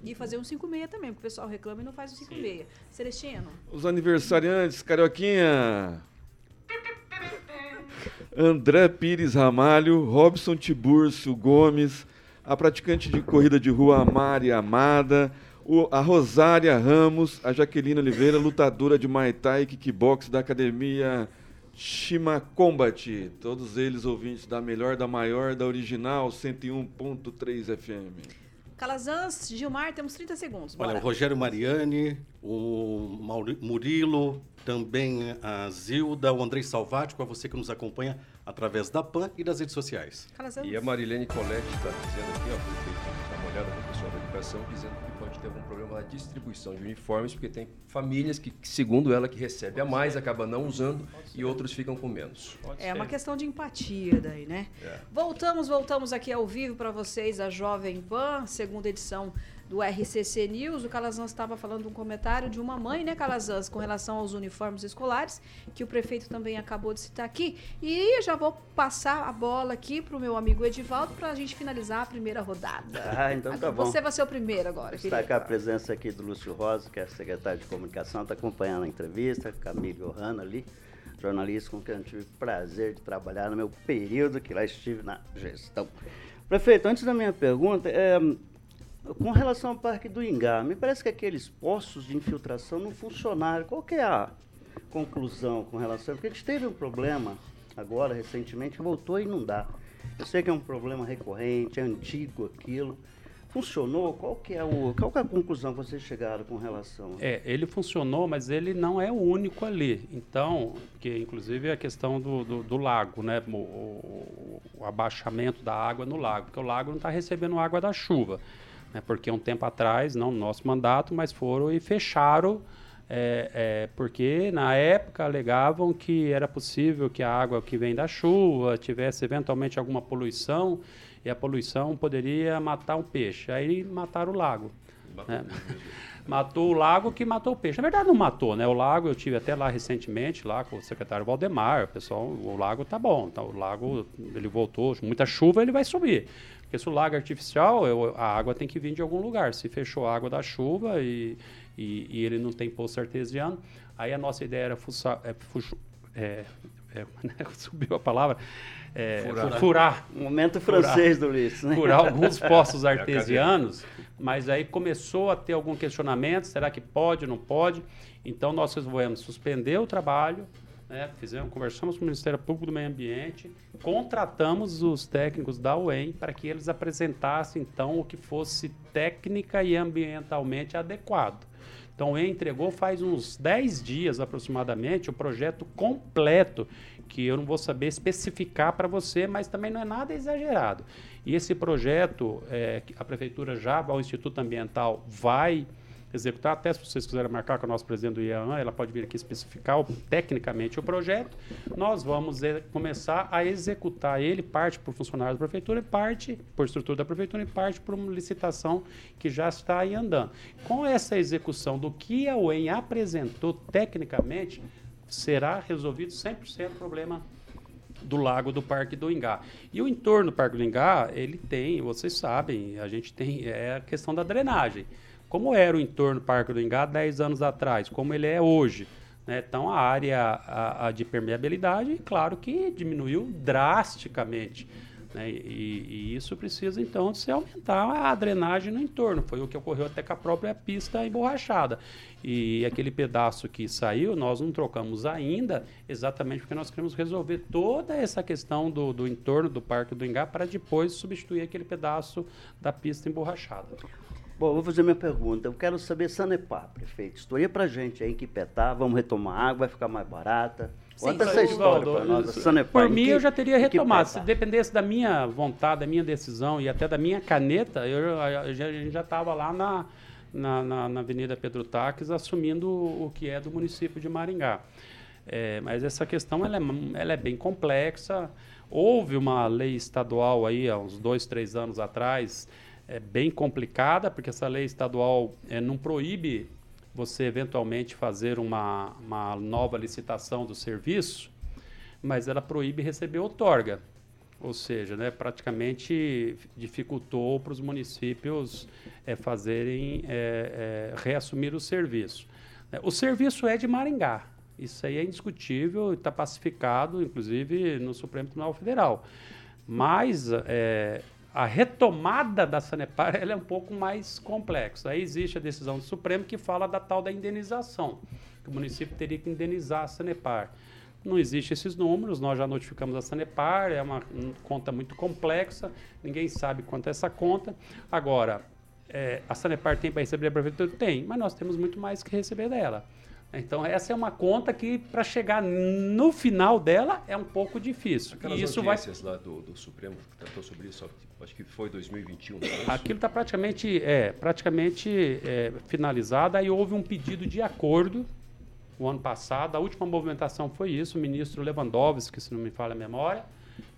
E fazer um 56 também, porque o pessoal reclama e não faz o 56. Celestino? Os aniversariantes, Carioquinha. André Pires Ramalho, Robson Tiburcio Gomes, a praticante de corrida de rua Mari Amada, o, a Rosária Ramos, a Jaqueline Oliveira, lutadora de Muay Thai e Kickbox da Academia Shima Combat, todos eles ouvintes da melhor, da maior, da original 101.3 FM. Calazans, Gilmar, temos 30 segundos. Bora. Olha, o Rogério Mariani, o Murilo, também a Zilda, o Andrei Salvático, a você que nos acompanha através da PAN e das redes sociais. Calazans. E a Marilene Colette está dizendo aqui, ó, foi uma olhada com o pessoal da educação, dizendo pode ter algum problema na distribuição de uniformes, porque tem famílias que, segundo ela, que recebe a mais, acaba não usando e outros ficam com menos. Pode é ser. uma questão de empatia daí, né? É. Voltamos, voltamos aqui ao vivo para vocês, a Jovem Pan, segunda edição do RCC News, o Calazans estava falando um comentário de uma mãe, né, Calazans, com relação aos uniformes escolares, que o prefeito também acabou de citar aqui. E já vou passar a bola aqui para o meu amigo Edivaldo para a gente finalizar a primeira rodada. Ah, então tá bom. Você vai ser o primeiro agora. Destacar a presença aqui do Lúcio Rosa, que é secretário de comunicação, está acompanhando a entrevista, Camille Ohana ali, jornalista com quem eu tive prazer de trabalhar no meu período que lá estive na gestão. Prefeito, antes da minha pergunta, é, com relação ao Parque do Ingá, me parece que aqueles postos de infiltração não funcionaram. Qual que é a conclusão com relação? Porque a gente teve um problema agora, recentemente, que voltou a inundar. Eu sei que é um problema recorrente, é antigo aquilo. Funcionou? Qual que é, o, qual que é a conclusão que vocês chegaram com relação? É, ele funcionou, mas ele não é o único ali. Então, que inclusive é a questão do, do, do lago, né? O, o, o, abaixamento da água no lago, porque o lago não está recebendo água da chuva né, porque um tempo atrás, não no nosso mandato, mas foram e fecharam, é, é, porque na época alegavam que era possível que a água que vem da chuva tivesse eventualmente alguma poluição e a poluição poderia matar um peixe. Aí mataram o lago. Né? matou o lago que matou o peixe. Na verdade não matou, né? O lago eu tive até lá recentemente lá com o secretário Valdemar, o pessoal, o lago tá bom, então o lago ele voltou, muita chuva ele vai subir. Porque se o lago é artificial, eu, a água tem que vir de algum lugar. Se fechou a água da chuva e, e, e ele não tem poço artesiano, aí a nossa ideia era fuçar, é, fuxo, é, é, subiu a palavra, é, Furar. furar. Momento francês do Ulisses, né? Furar alguns poços É artesianos, mas aí começou a ter algum questionamento, será que pode, não pode? Então nós resolvemos suspender o trabalho, né, fizemos, conversamos com o Ministério Público do Meio Ambiente, contratamos os técnicos da UEM para que eles apresentassem então o que fosse técnica e ambientalmente adequado. Então, UEM entregou faz uns 10 dias aproximadamente o projeto completo, que eu não vou saber especificar para você, mas também não é nada exagerado. E esse projeto, é, a Prefeitura já, o Instituto Ambiental, vai executar, até se vocês quiserem marcar com o nosso presidente do ela pode vir aqui especificar o- tecnicamente o projeto. Nós vamos eh, começar a executar ele, parte por funcionários da prefeitura e parte por estrutura da prefeitura e parte por uma licitação que já está aí andando. Com essa execução do que a UEM apresentou tecnicamente, será resolvido 100% o problema do lago do Parque do Ingá. E o entorno do Parque do Ingá, ele tem, vocês sabem, a gente tem, é a questão da drenagem. Como era o entorno do Parque do Ingá 10 anos atrás, como ele é hoje. né? Então, a área a, a de permeabilidade, claro que diminuiu drasticamente. né? E, e isso precisa, então, se aumentar a drenagem no entorno. Foi o que ocorreu até com a própria pista emborrachada. E aquele pedaço que saiu, nós não trocamos ainda, exatamente porque nós queremos resolver toda essa questão do, do entorno do Parque do Ingá para depois substituir aquele pedaço da pista emborrachada. Bom, vou fazer minha pergunta. Eu quero saber Sanepar, prefeito. História pra gente aí em Quipetá. Vamos retomar água, vai ficar mais barata. Conta essa história para nós, Sanepar. Por mim, que- eu já teria que retomado. Se dependesse da minha vontade, da minha decisão e até da minha caneta, eu, eu já- a gente já estava lá na, na, na- na Avenida Pedro Taques assumindo o o que é do município de Maringá. É, mas essa questão ela é, ela é bem complexa. Houve uma lei estadual aí há uns dois, três anos atrás, é bem complicada, porque essa lei estadual é, não proíbe você eventualmente fazer uma, uma nova licitação do serviço, mas ela proíbe receber outorga. Ou seja, né, praticamente dificultou para os municípios eh, fazerem, eh, eh, reassumir o serviço. O serviço é de Maringá. Isso aí é indiscutível, está pacificado, inclusive, no Supremo Tribunal Federal. Mas eh, a retomada da Sanepar ela é um pouco mais complexa. Aí existe a decisão do Supremo que fala da tal da indenização, que o município teria que indenizar a Sanepar. Não existe esses números, nós já notificamos a Sanepar, é uma conta muito complexa, ninguém sabe quanto é essa conta. Agora, é, a Sanepar tem para receber a prefeitura? Tem, mas nós temos muito mais que receber dela. Então, essa é uma conta que, para chegar no final dela, é um pouco difícil. Aquelas e isso vai lá do, do Supremo que tratou sobre isso, acho que foi 2021. não é? Aquilo está praticamente, é, praticamente é, finalizado. Aí houve um pedido de acordo o ano passado. A última movimentação foi isso. O ministro Lewandowski, se não me falha a memória,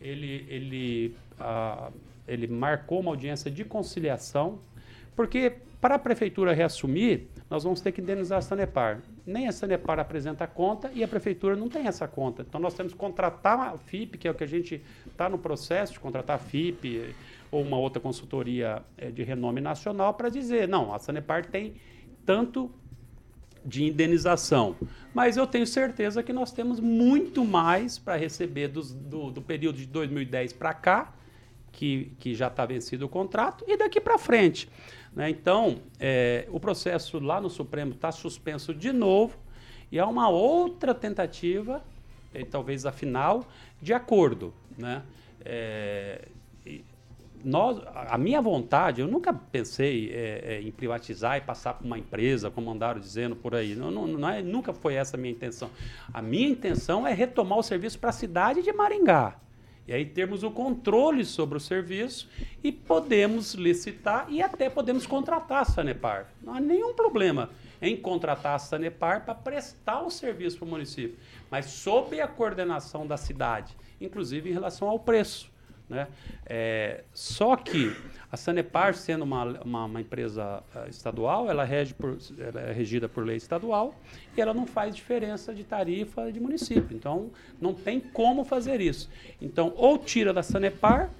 ele, ele, ah, ele marcou uma audiência de conciliação, porque para a prefeitura reassumir, nós vamos ter que indenizar a Sanepar. Nem a Sanepar apresenta a conta e a prefeitura não tem essa conta. Então nós temos que contratar a FIP, que é o que a gente está no processo de contratar a FIP ou uma outra consultoria eh, de renome nacional para dizer, não, a Sanepar tem tanto de indenização. Mas eu tenho certeza que nós temos muito mais para receber dos- do, do período de 2010 para cá, que, que já está vencido o contrato, e daqui para frente. Né? Então, é, o processo lá no Supremo está suspenso de novo, e há uma outra tentativa, e talvez a final, de acordo. Né? É, nós, a a minha vontade, eu nunca pensei é, é, em privatizar e passar para uma empresa, como andaram dizendo por aí. Não, não, não é, nunca foi essa a minha intenção. A minha intenção é retomar o serviço para a cidade de Maringá. E aí termos o controle sobre o serviço e podemos licitar e até podemos contratar a Sanepar. Não há nenhum problema em contratar a Sanepar para prestar o serviço para o município, mas sob a coordenação da cidade, inclusive em relação ao preço. Né? É, só que a Sanepar, sendo uma, uma, uma empresa eh, estadual, ela, rege por, ela é regida por lei estadual e ela não faz diferença de tarifa de município. Então, não tem como fazer isso. Então, ou tira da Sanepar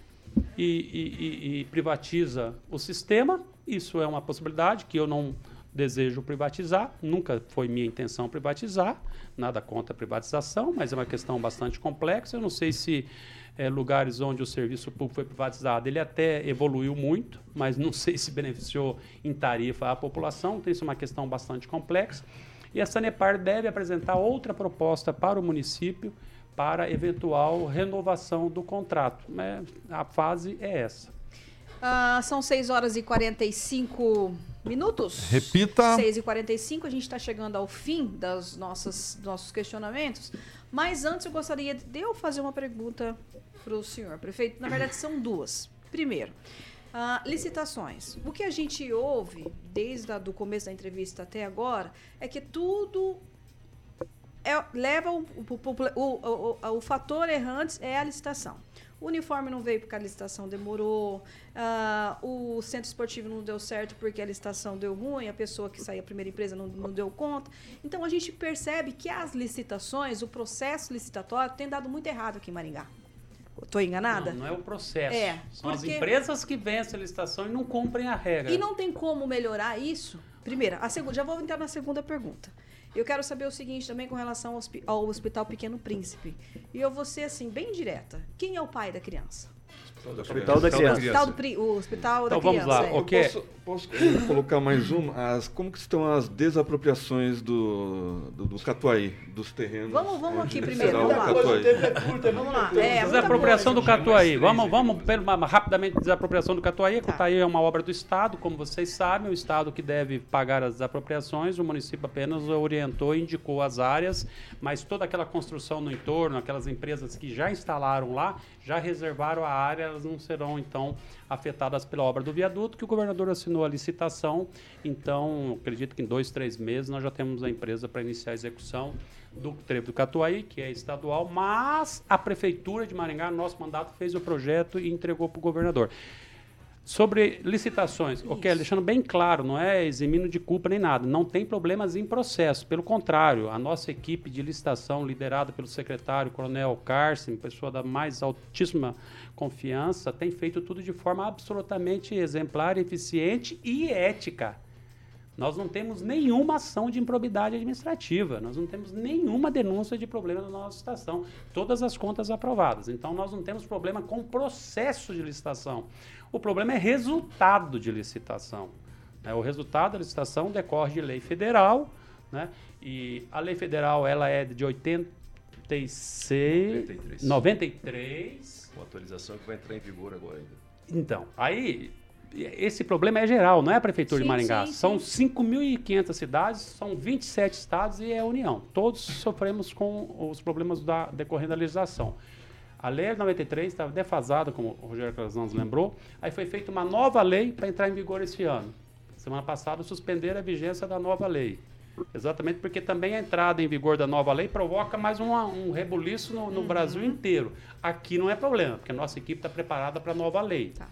e, e- e- e privatiza o sistema, isso é uma possibilidade que eu não, desejo privatizar, nunca foi minha intenção privatizar, nada contra a privatização, mas é uma questão bastante complexa. Eu não sei se é, lugares onde o serviço público foi privatizado, ele até evoluiu muito, mas não sei se beneficiou em tarifa a população, então isso é uma questão bastante complexa. E a Sanepar deve apresentar outra proposta para o município para eventual renovação do contrato. Né? A fase é essa. Ah, são 6 horas e 45 minutos. Repita. 6 e 45 a gente está chegando ao fim das nossas nossos questionamentos. Mas antes eu gostaria de eu fazer uma pergunta para o senhor prefeito. Na verdade, são duas. Primeiro, ah, licitações. O que a gente ouve desde o começo da entrevista até agora é que tudo é, leva o, o, o, o, fator errante é a licitação. O uniforme não veio porque a licitação demorou, uh, o centro esportivo não deu certo porque a licitação deu ruim, a pessoa que saiu a primeira empresa não, não deu conta. Então a gente percebe que as licitações, o processo licitatório tem dado muito errado aqui em Maringá. Estou enganada? Não, não, é o processo. É, São as empresas que vencem a licitação e não cumprem a regra. E não tem como melhorar isso? Primeira, a segunda, já vou entrar na segunda pergunta. Eu quero saber o seguinte também com relação ao, Hospital Pequeno Príncipe. E eu vou ser assim, bem direta. Quem é o pai da criança? O Hospital da Criança. Hospital do, o Hospital então, da Criança. Então vamos lá. É. Okay. Posso, posso colocar mais uma? As, como que estão as desapropriações do, do, do Catuaí, dos terrenos? Vamos, vamos aqui primeiro. Vamos lá. vamos lá. É, desapropriação do Catuaí. Vamos, vamos rapidamente desapropriação do Catuaí. O tá. Catuaí é uma obra do Estado, como vocês sabem, o Estado que deve pagar as desapropriações, o município apenas orientou e indicou as áreas, mas toda aquela construção no entorno, aquelas empresas que já instalaram lá, já reservaram a área, elas não serão então afetadas pela obra do viaduto, que o governador assinou a licitação. Então, acredito que em dois, três meses nós já temos a empresa para iniciar a execução do trevo do Catuaí, que é estadual, mas a prefeitura de Maringá, no nosso mandato, fez o projeto e entregou para o governador. Sobre licitações, Isso. ok, deixando bem claro, não é eximindo de culpa nem nada, não tem problemas em processo, pelo contrário, a nossa equipe de licitação, liderada pelo secretário Coronel Carson, pessoa da mais altíssima confiança, tem feito tudo de forma absolutamente exemplar, eficiente e ética. Nós não temos nenhuma ação de improbidade administrativa, nós não temos nenhuma denúncia de problema na nossa licitação. Todas as contas aprovadas. Então, nós não temos problema com o processo de licitação. O problema é resultado de licitação. Né? O resultado da licitação decorre de lei federal, né? e a lei federal ela é de 86, 93. 93. Com atualização que vai entrar em vigor agora ainda. Então, aí esse problema é geral, não é a Prefeitura sim, de Maringá. Sim, são 5.500 cidades, são 27 estados e é a União. Todos sofremos com os problemas da, decorrendo da legislação. A lei 93 estava defasada, como o Rogério Calazans nos lembrou. Aí foi feita uma nova lei para entrar em vigor esse ano. Semana passada suspenderam a vigência da nova lei. Exatamente porque também a entrada em vigor da nova lei provoca mais uma, um rebuliço no, no uhum. Brasil inteiro. Aqui não é problema, porque a nossa equipe está preparada para a nova lei. Tá.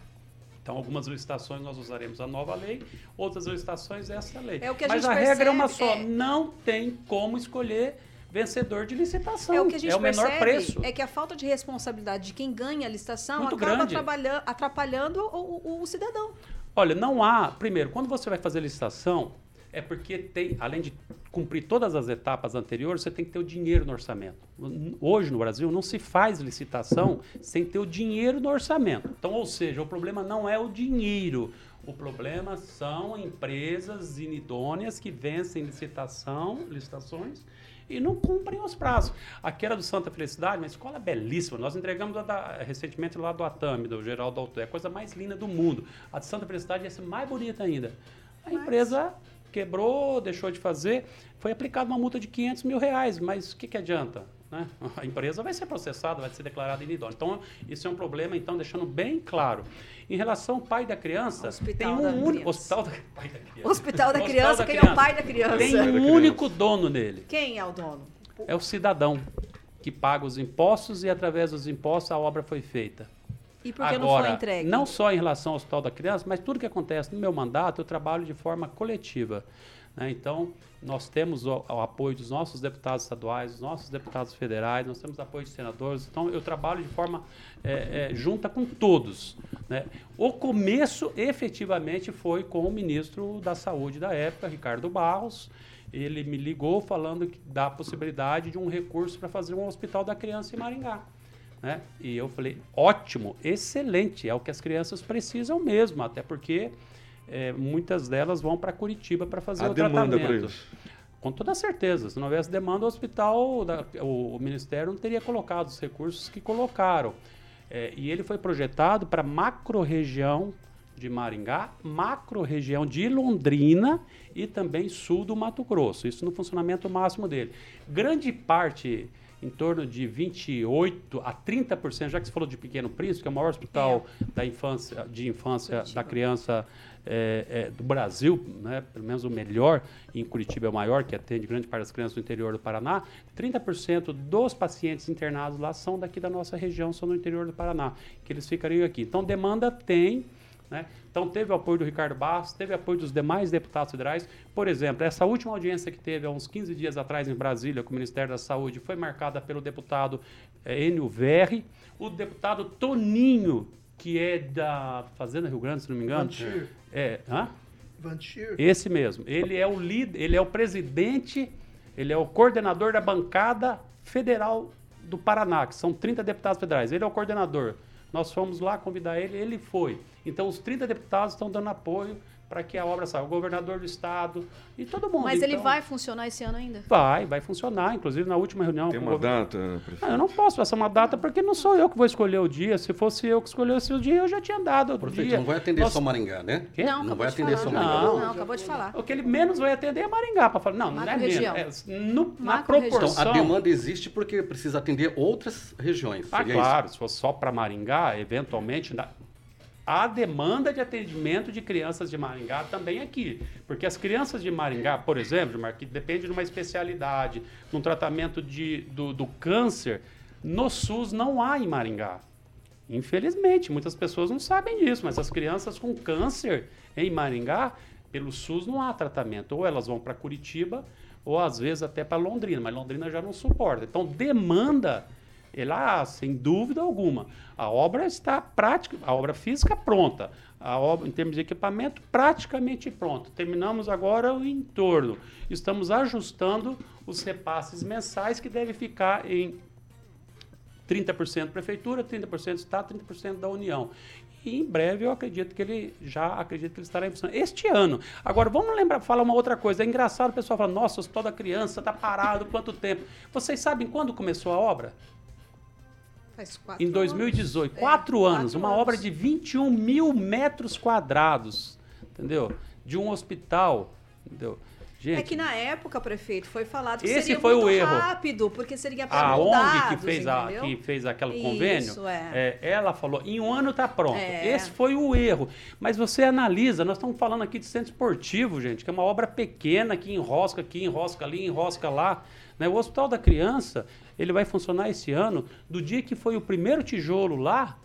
Então, algumas licitações nós usaremos a nova lei, outras licitações essa lei. É o que a Mas a regra é uma só, é... não tem como escolher vencedor de licitação. É o que a gente é o menor preço. É que a falta de responsabilidade de quem ganha a licitação Muito acaba atrapalhando, o, o, o cidadão. Olha, não há. Primeiro, quando você vai fazer licitação, é porque tem, além de cumprir todas as etapas anteriores, você tem que ter o dinheiro no orçamento. Hoje no Brasil não se faz licitação sem ter o dinheiro no orçamento. Então, ou seja, o problema não é o dinheiro. O problema são empresas inidôneas que vencem licitação, licitações e não cumprem os prazos. Aqui era do Santa Felicidade, uma escola belíssima. Nós entregamos a da, recentemente lá do Atami, do Geraldo Alto. É a coisa mais linda do mundo. A de Santa Felicidade ia ser mais bonita ainda. A empresa quebrou, deixou de fazer. Foi aplicada uma multa de 500 mil reais, mas o que, que adianta? Né? A empresa vai ser processada, vai ser declarada inidônea. Então, isso é um problema, então, deixando bem claro. Em relação ao pai da criança, hospital tem um único. Hospital da, pai da criança. Hospital da criança, da quem criança. é o pai da criança? Tem um único dono nele. Quem é o dono? É o cidadão que paga os impostos e, através dos impostos, a obra foi feita. E por que Agora, não foi entregue? Não só em relação ao Hospital da Criança, mas tudo que acontece no meu mandato, eu trabalho de forma coletiva. Né? Então, nós temos o, o, apoio dos nossos deputados estaduais, dos nossos deputados federais, nós temos apoio de senadores. Então, eu trabalho de forma é, é, junta com todos. Né? O começo, efetivamente, foi com o ministro da Saúde da época, Ricardo Barros. Ele me ligou falando que, da possibilidade de um recurso para fazer um hospital da criança em Maringá. Né? E eu falei, ótimo, excelente, é o que as crianças precisam mesmo, até porque é, muitas delas vão para Curitiba para fazer a o demanda tratamento. Isso. Com toda certeza, se não houvesse demanda, o hospital, da, o, o, Ministério não teria colocado os recursos que colocaram. É, e ele foi projetado para macro-região de Maringá, macro-região de Londrina e também sul do Mato Grosso. Isso no funcionamento máximo dele. Grande parte em torno de 28 a 30%, já que você falou de Pequeno Príncipe, que é o maior hospital é. da infância, de infância Curitiba. da criança é, é, do Brasil, né, pelo menos o melhor, em Curitiba é o maior, que atende grande parte das crianças do interior do Paraná, 30% dos pacientes internados lá são daqui da nossa região, são do interior do Paraná, que eles ficariam aqui. Então, demanda tem, né? Então, teve o apoio do Ricardo Barros, teve apoio dos demais deputados federais. Por exemplo, essa última audiência que teve há uns 15 dias atrás em Brasília com o Ministério da Saúde foi marcada pelo deputado é, Enio Verri, o deputado Toninho, que é da Fazenda Rio Grande, se não me engano. Vantir. É, hã? Vantir. Esse mesmo. Ele é o líder, ele é o presidente, ele é o coordenador da bancada federal do Paraná, que são 30 deputados federais. Ele é o coordenador. Nós fomos lá convidar ele, ele foi. Então, os 30 deputados estão dando apoio para que a obra saia. O governador do estado e todo mundo. Mas então, ele vai funcionar esse ano ainda? Vai, vai funcionar. Inclusive, na última reunião. Tem uma data, prefeito? Ah, eu não posso passar uma data porque não sou eu que vou escolher o dia. Se fosse eu que escolhesse o dia, eu já tinha dado o Prefeito, dia. não vai atender Nós... só Maringá, né? Quê? Não, não vai atender falar. só Maringá. Não, não, acabou de falar. O que ele menos vai atender é Maringá, para falar. Não, não é menos. É, no, na proporção. Então, a demanda existe porque precisa atender outras regiões. Ah, claro. Isso? Se fosse só para Maringá, eventualmente, a demanda de atendimento de crianças de Maringá também aqui. Porque as crianças de Maringá, por exemplo, que depende de uma especialidade, num tratamento de, do, do câncer, no SUS não há em Maringá. Infelizmente, muitas pessoas não sabem disso, mas as crianças com câncer em Maringá, pelo SUS não há tratamento. Ou elas vão para Curitiba, ou às vezes até para Londrina, mas Londrina já não suporta. Então, demanda ela, sem dúvida alguma, a obra está prática, a obra física pronta, a obra em termos de equipamento praticamente pronta. Terminamos agora o entorno. Estamos ajustando os repasses mensais que devem ficar em 30% prefeitura, 30% estado, 30% da União. E em breve eu acredito que ele já acredito que ele estará em função. Este ano. Agora, vamos lembrar, falar uma outra coisa. É engraçado o pessoal falar, nossa, o hospital da criança está parado, quanto tempo? Vocês sabem quando começou a obra? Faz quatro em 2018. anos. Quatro É, anos. quatro uma anos. obra de 21 mil metros quadrados. Entendeu? De um hospital. Entendeu? Gente, É que na época, prefeito, foi falado que Esse seria foi muito o erro. rápido, porque seria para a ONG que fez, a, que fez aquele Isso, convênio, é. ela falou, em um ano está pronto. É. Esse foi o erro. Mas você analisa, nós estamos falando aqui de centro esportivo, gente, que é uma obra pequena que enrosca aqui, enrosca ali, enrosca lá. Né? O Hospital da Criança, ele vai funcionar esse ano, do dia que foi o primeiro tijolo lá,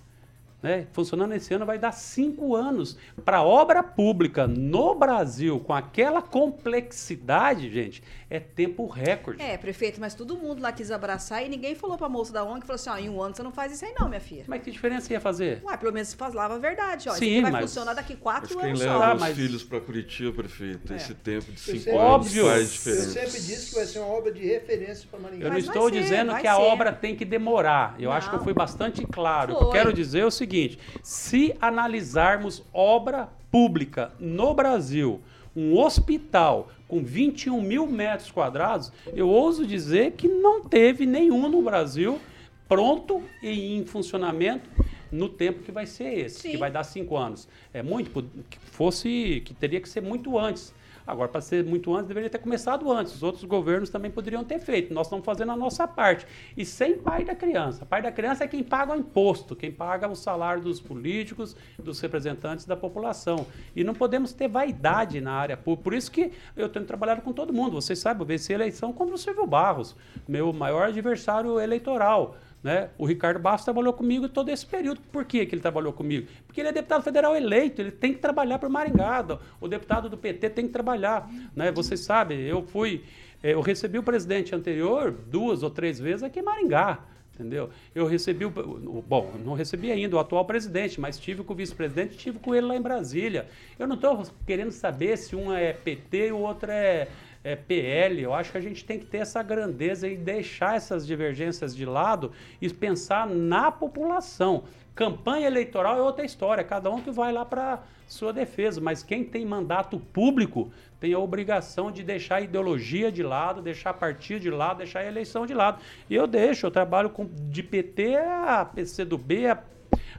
né, funcionando esse ano vai dar cinco anos. Para obra pública no Brasil, com aquela complexidade, gente, é tempo recorde. É, prefeito, mas todo mundo lá quis abraçar e ninguém falou pra moça da ONG, falou assim, ó, em um ano você não faz isso aí não, minha filha. Mas que diferença ia fazer? Ué, pelo menos falava a verdade, ó. isso Sim, aqui vai mas- funcionar daqui quatro Mas quem anos leva só. Ah, os mas- filhos para Curitiba, prefeito, É. esse tempo de Eu cinco sempre- anos Óbvio. faz Eu diferença. sempre disse que vai ser uma obra de referência para Maringá. Eu não Mas estou ser, dizendo vai que a ser. obra tem que demorar. Eu acho que eu Não. fui bastante claro. O que eu Foi. quero dizer é o seguinte: se analisarmos obra pública no Brasil, um hospital com 21 mil metros quadrados, eu ouso dizer que não teve nenhum no Brasil pronto e em funcionamento no tempo que vai ser esse, Sim. que vai dar cinco anos. É muito que fosse que teria que ser muito antes. Agora, para ser muito antes, deveria ter começado antes. Os outros governos também poderiam ter feito. Nós estamos fazendo a nossa parte. E sem pai da criança. Pai da criança é quem paga o imposto, quem paga o salário dos políticos, dos representantes da população. E não podemos ter vaidade na área pública. Por isso que eu tenho trabalhado com todo mundo. Vocês sabem, eu venci a eleição contra o Silvio Barros, meu maior adversário eleitoral. Né? O Ricardo Bastos trabalhou comigo todo esse período. Por que, que ele trabalhou comigo? Porque ele é deputado federal eleito, ele tem que trabalhar por Maringá. O deputado do PT tem que trabalhar. Né? Vocês sabem, eu fui. eh, Eu recebi o presidente anterior duas ou três vezes aqui em Maringá. Entendeu? Eu recebi o- Bom, não recebi ainda o atual presidente, mas tive com o vice-presidente, tive com ele lá em Brasília. Eu não estou querendo saber se um é PT e o outro é, é PL. Eu acho que a gente tem que ter essa grandeza e deixar essas divergências de lado e pensar na população. Campanha eleitoral é outra história, cada um que vai lá para sua defesa, mas quem tem mandato público tem a obrigação de deixar a ideologia de lado, deixar partido de lado, deixar a eleição de lado. E eu deixo, eu trabalho com, de PT a PCdoB, a,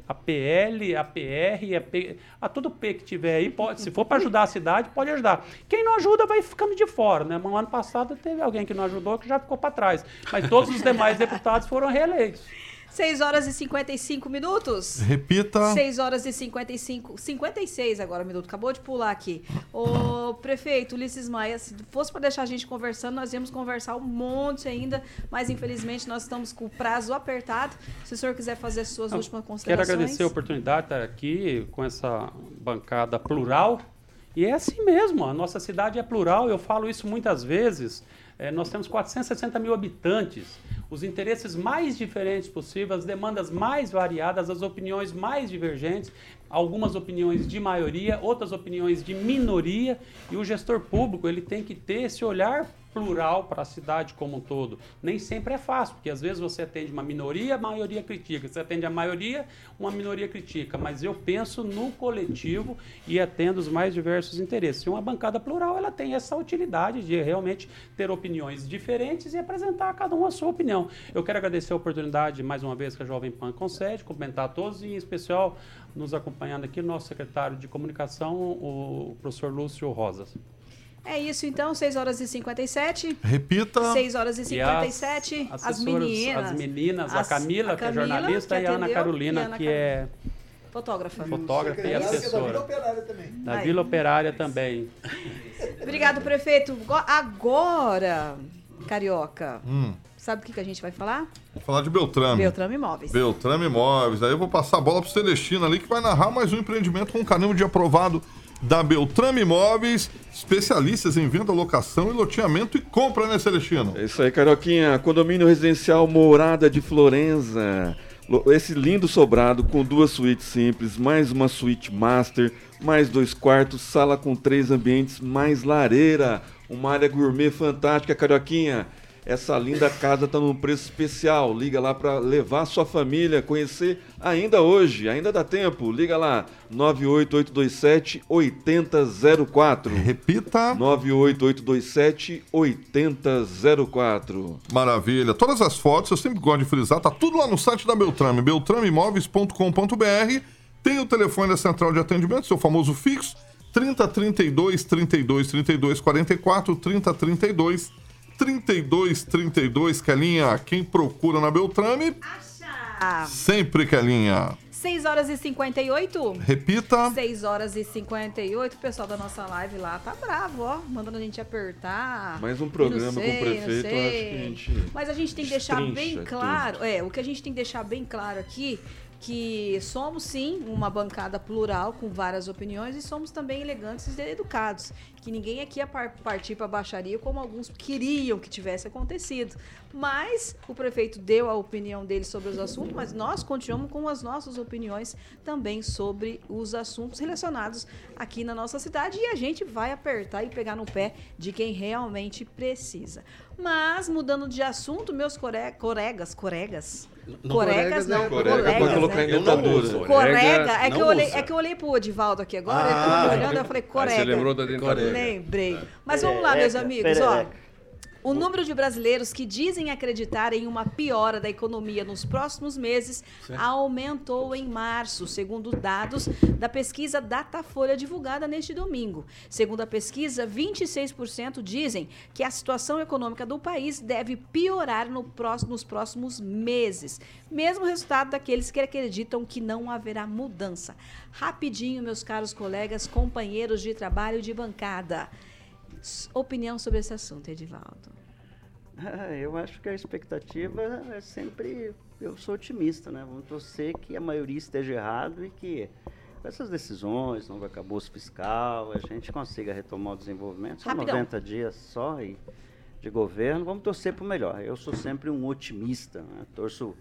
a PL, a PR, a, P, a todo P que tiver aí, pode, se for para ajudar a cidade, pode ajudar. Quem não ajuda vai ficando de fora, né? No ano passado teve alguém que não ajudou que já ficou para trás, mas todos os demais deputados foram reeleitos. 6 horas e 55 minutos. Repita. 6 horas e 55, 56 agora o minuto, acabou de pular aqui. Ô, prefeito Ulisses Maia, se fosse para deixar a gente conversando, nós íamos conversar um monte ainda, mas infelizmente nós estamos com o prazo apertado. Se o senhor quiser fazer suas últimas Quero considerações. agradecer a oportunidade de estar aqui com essa bancada plural. E é assim mesmo, a nossa cidade é plural, eu falo isso muitas vezes. Eh, nós temos 460 mil habitantes, os interesses mais diferentes possíveis, as demandas mais variadas, as opiniões mais divergentes, algumas opiniões de maioria, outras opiniões de minoria, e o gestor público ele tem que ter esse olhar plural para a cidade como um todo. Nem sempre é fácil, porque às vezes você atende uma minoria, a maioria critica. Você atende a maioria, uma minoria critica. Mas eu penso no coletivo e atendo os mais diversos interesses. E uma bancada plural, ela tem essa utilidade de realmente ter opiniões diferentes e apresentar a cada um a sua opinião. Eu quero agradecer a oportunidade, mais uma vez, que a Jovem Pan concede, cumprimentar a todos e, em especial, nos acompanhando aqui, nosso secretário de comunicação, o professor Lúcio Rosas. É isso então, 6 horas e 57. Repita. 6 horas e E as 57. As, meninas. as meninas, a Camila, a que é Camila, jornalista, que e a Ana Carolina, a Ana que é Fotógrafa. fotógrafa e da Vila assessora. Operária também. Da Aí. Vila Operária também. Obrigado, prefeito. Go- Agora, Carioca, Hum, sabe o que, que a gente vai falar? vou falar de Beltrame. Beltrame Imóveis. Beltrame Imóveis. Aí eu vou passar a bola pro Celestino ali, que vai narrar mais um empreendimento com carimbo de aprovado da Beltrame Imóveis, especialistas em venda, locação e loteamento e compra, né, Celestino? É isso aí, Carioquinha. Condomínio residencial Morada de Florença. Lo- Esse lindo sobrado com duas suítes simples, mais uma suíte master, mais dois quartos, sala com três ambientes, mais lareira. Uma área gourmet fantástica, Carioquinha. Essa linda casa está num preço especial. Liga lá para levar sua família, conhecer ainda hoje, ainda dá tempo. Liga lá, 98827 8004. Repita. 98827 8004. Maravilha. Todas as fotos, eu sempre gosto de frisar, tá tudo lá no site da Beltrame, beltrameimóveis.com.br. Tem o telefone da central de atendimento, seu famoso fixo, 30 32 32 32 44 30 32 32 32, Kelinha. Quem procura na Beltrame, Ah, sempre Kelinha. 6 horas e 58. Repita. 6 horas e 58. O pessoal da nossa live lá tá bravo, ó. Mandando a gente apertar. Mais um programa não com o sei, prefeito, sei. acho que a gente Mas a gente tem que deixar bem claro. É, o que a gente tem que deixar bem claro aqui que somos sim uma bancada plural com várias opiniões e somos também elegantes e educados. Que ninguém aqui ia par- partir para baixaria como alguns queriam que tivesse acontecido. Mas o prefeito deu a opinião dele sobre os assuntos, mas nós continuamos com as nossas opiniões também sobre os assuntos relacionados aqui na nossa cidade e a gente vai apertar e pegar no pé de quem realmente precisa. Mas mudando de assunto, meus core- colegas, colegas, Não, colegas não, Corega colegas, pode colocar né? em Eu não dentadura. Corega, é que, eu olhei, usa. é que eu olhei pro Odivaldo aqui agora, ele Ah, me olhando, eu falei, corega. você lembrou da dentadura. Lembrei. Mas vamos lá, meus amigos, ó. O número de brasileiros que dizem acreditar em uma piora da economia nos próximos meses aumentou em março, segundo dados da pesquisa Datafolha divulgada neste domingo. Segundo a pesquisa, 26% dizem que a situação econômica do país deve piorar no próximo- nos próximos meses. Mesmo resultado daqueles que acreditam que não haverá mudança. Rapidinho, meus caros colegas, companheiros de trabalho de bancada. Opinião sobre esse assunto, Edivaldo. Eu acho que a expectativa é sempre. Eu sou otimista, né? Vamos torcer que a maioria esteja errado e que com essas decisões, novo acabouço fiscal, a gente consiga retomar o desenvolvimento. São Rapidão. 90 dias só e de governo. Vamos torcer para o melhor. Eu sou sempre um otimista, né? torço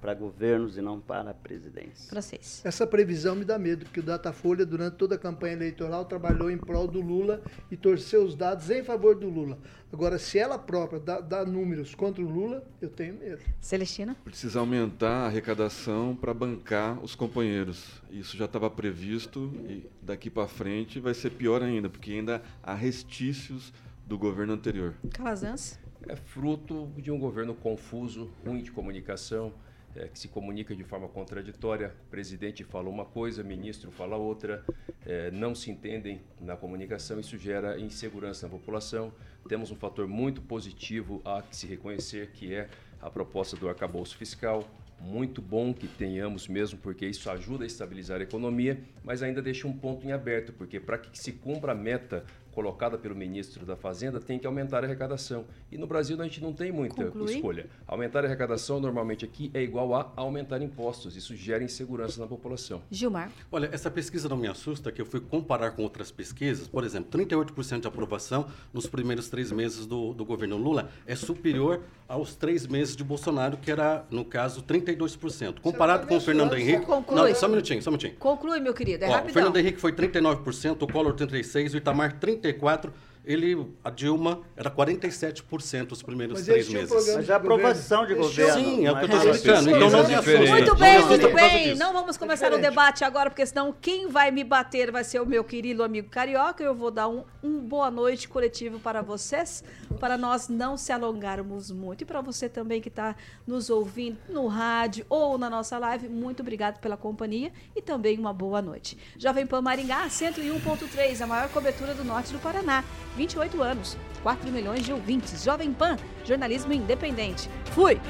para governos e não para a presidência. Francês. Essa previsão me dá medo, porque o Datafolha, durante toda a campanha eleitoral, trabalhou em prol do Lula e torceu os dados em favor do Lula. Agora, se ela própria dá, dá números contra o Lula, eu tenho medo. Celestina? Precisa aumentar a arrecadação para bancar os companheiros. Isso já estava previsto e daqui para frente vai ser pior ainda, porque ainda há restícios do governo anterior. Calazans? É fruto de um governo confuso, ruim de comunicação, é, que se comunica de forma contraditória. O presidente fala uma coisa, ministro fala outra, é, não se entendem na comunicação, isso gera insegurança na população. Temos um fator muito positivo a se reconhecer, que é a proposta do arcabouço fiscal. Muito bom que tenhamos mesmo, porque isso ajuda a estabilizar a economia, mas ainda deixa um ponto em aberto, porque para que se cumpra a meta colocada pelo ministro da Fazenda, tem que aumentar a arrecadação. E no Brasil a gente não tem muita Conclui. escolha. Aumentar a arrecadação normalmente aqui é igual a aumentar impostos. Isso gera insegurança na população. Gilmar? Olha, essa pesquisa não me assusta, que eu fui comparar com outras pesquisas. Por exemplo, 38% de aprovação nos primeiros três meses do, do governo Lula é superior aos três meses de Bolsonaro, que era, no caso, 32%. Comparado com o Fernando Henrique... Conclui. Não, só um minutinho, só um minutinho. Conclui, meu querido. É Ó, o rapidão. Fernando Henrique foi 39%, o Collor 36%, o Itamar 34%. Ele, a Dilma, era 47% os primeiros Mas três meses. Mas é aprovação de governo. Sim, é o que eu estou explicando. Então não me assusta. Muito bem, muito bem. Não vamos começar o diferente. debate agora, porque senão quem vai me bater vai ser o meu querido amigo carioca. Eu vou dar um, um boa noite coletivo para vocês, para nós não se alongarmos muito. E para você também que está nos ouvindo no rádio ou na nossa live, muito obrigado pela companhia e também uma boa noite. Jovem Pan Maringá, 101.3, a maior cobertura do norte do Paraná. 28 anos, 4 milhões de ouvintes. Jovem Pan, jornalismo independente. Fui!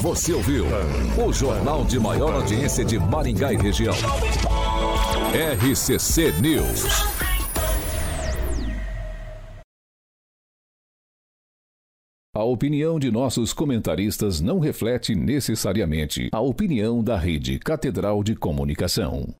Você ouviu o jornal de maior audiência de Maringá e região. RCC News. A opinião de nossos comentaristas não reflete necessariamente a opinião da Rede Catedral de Comunicação.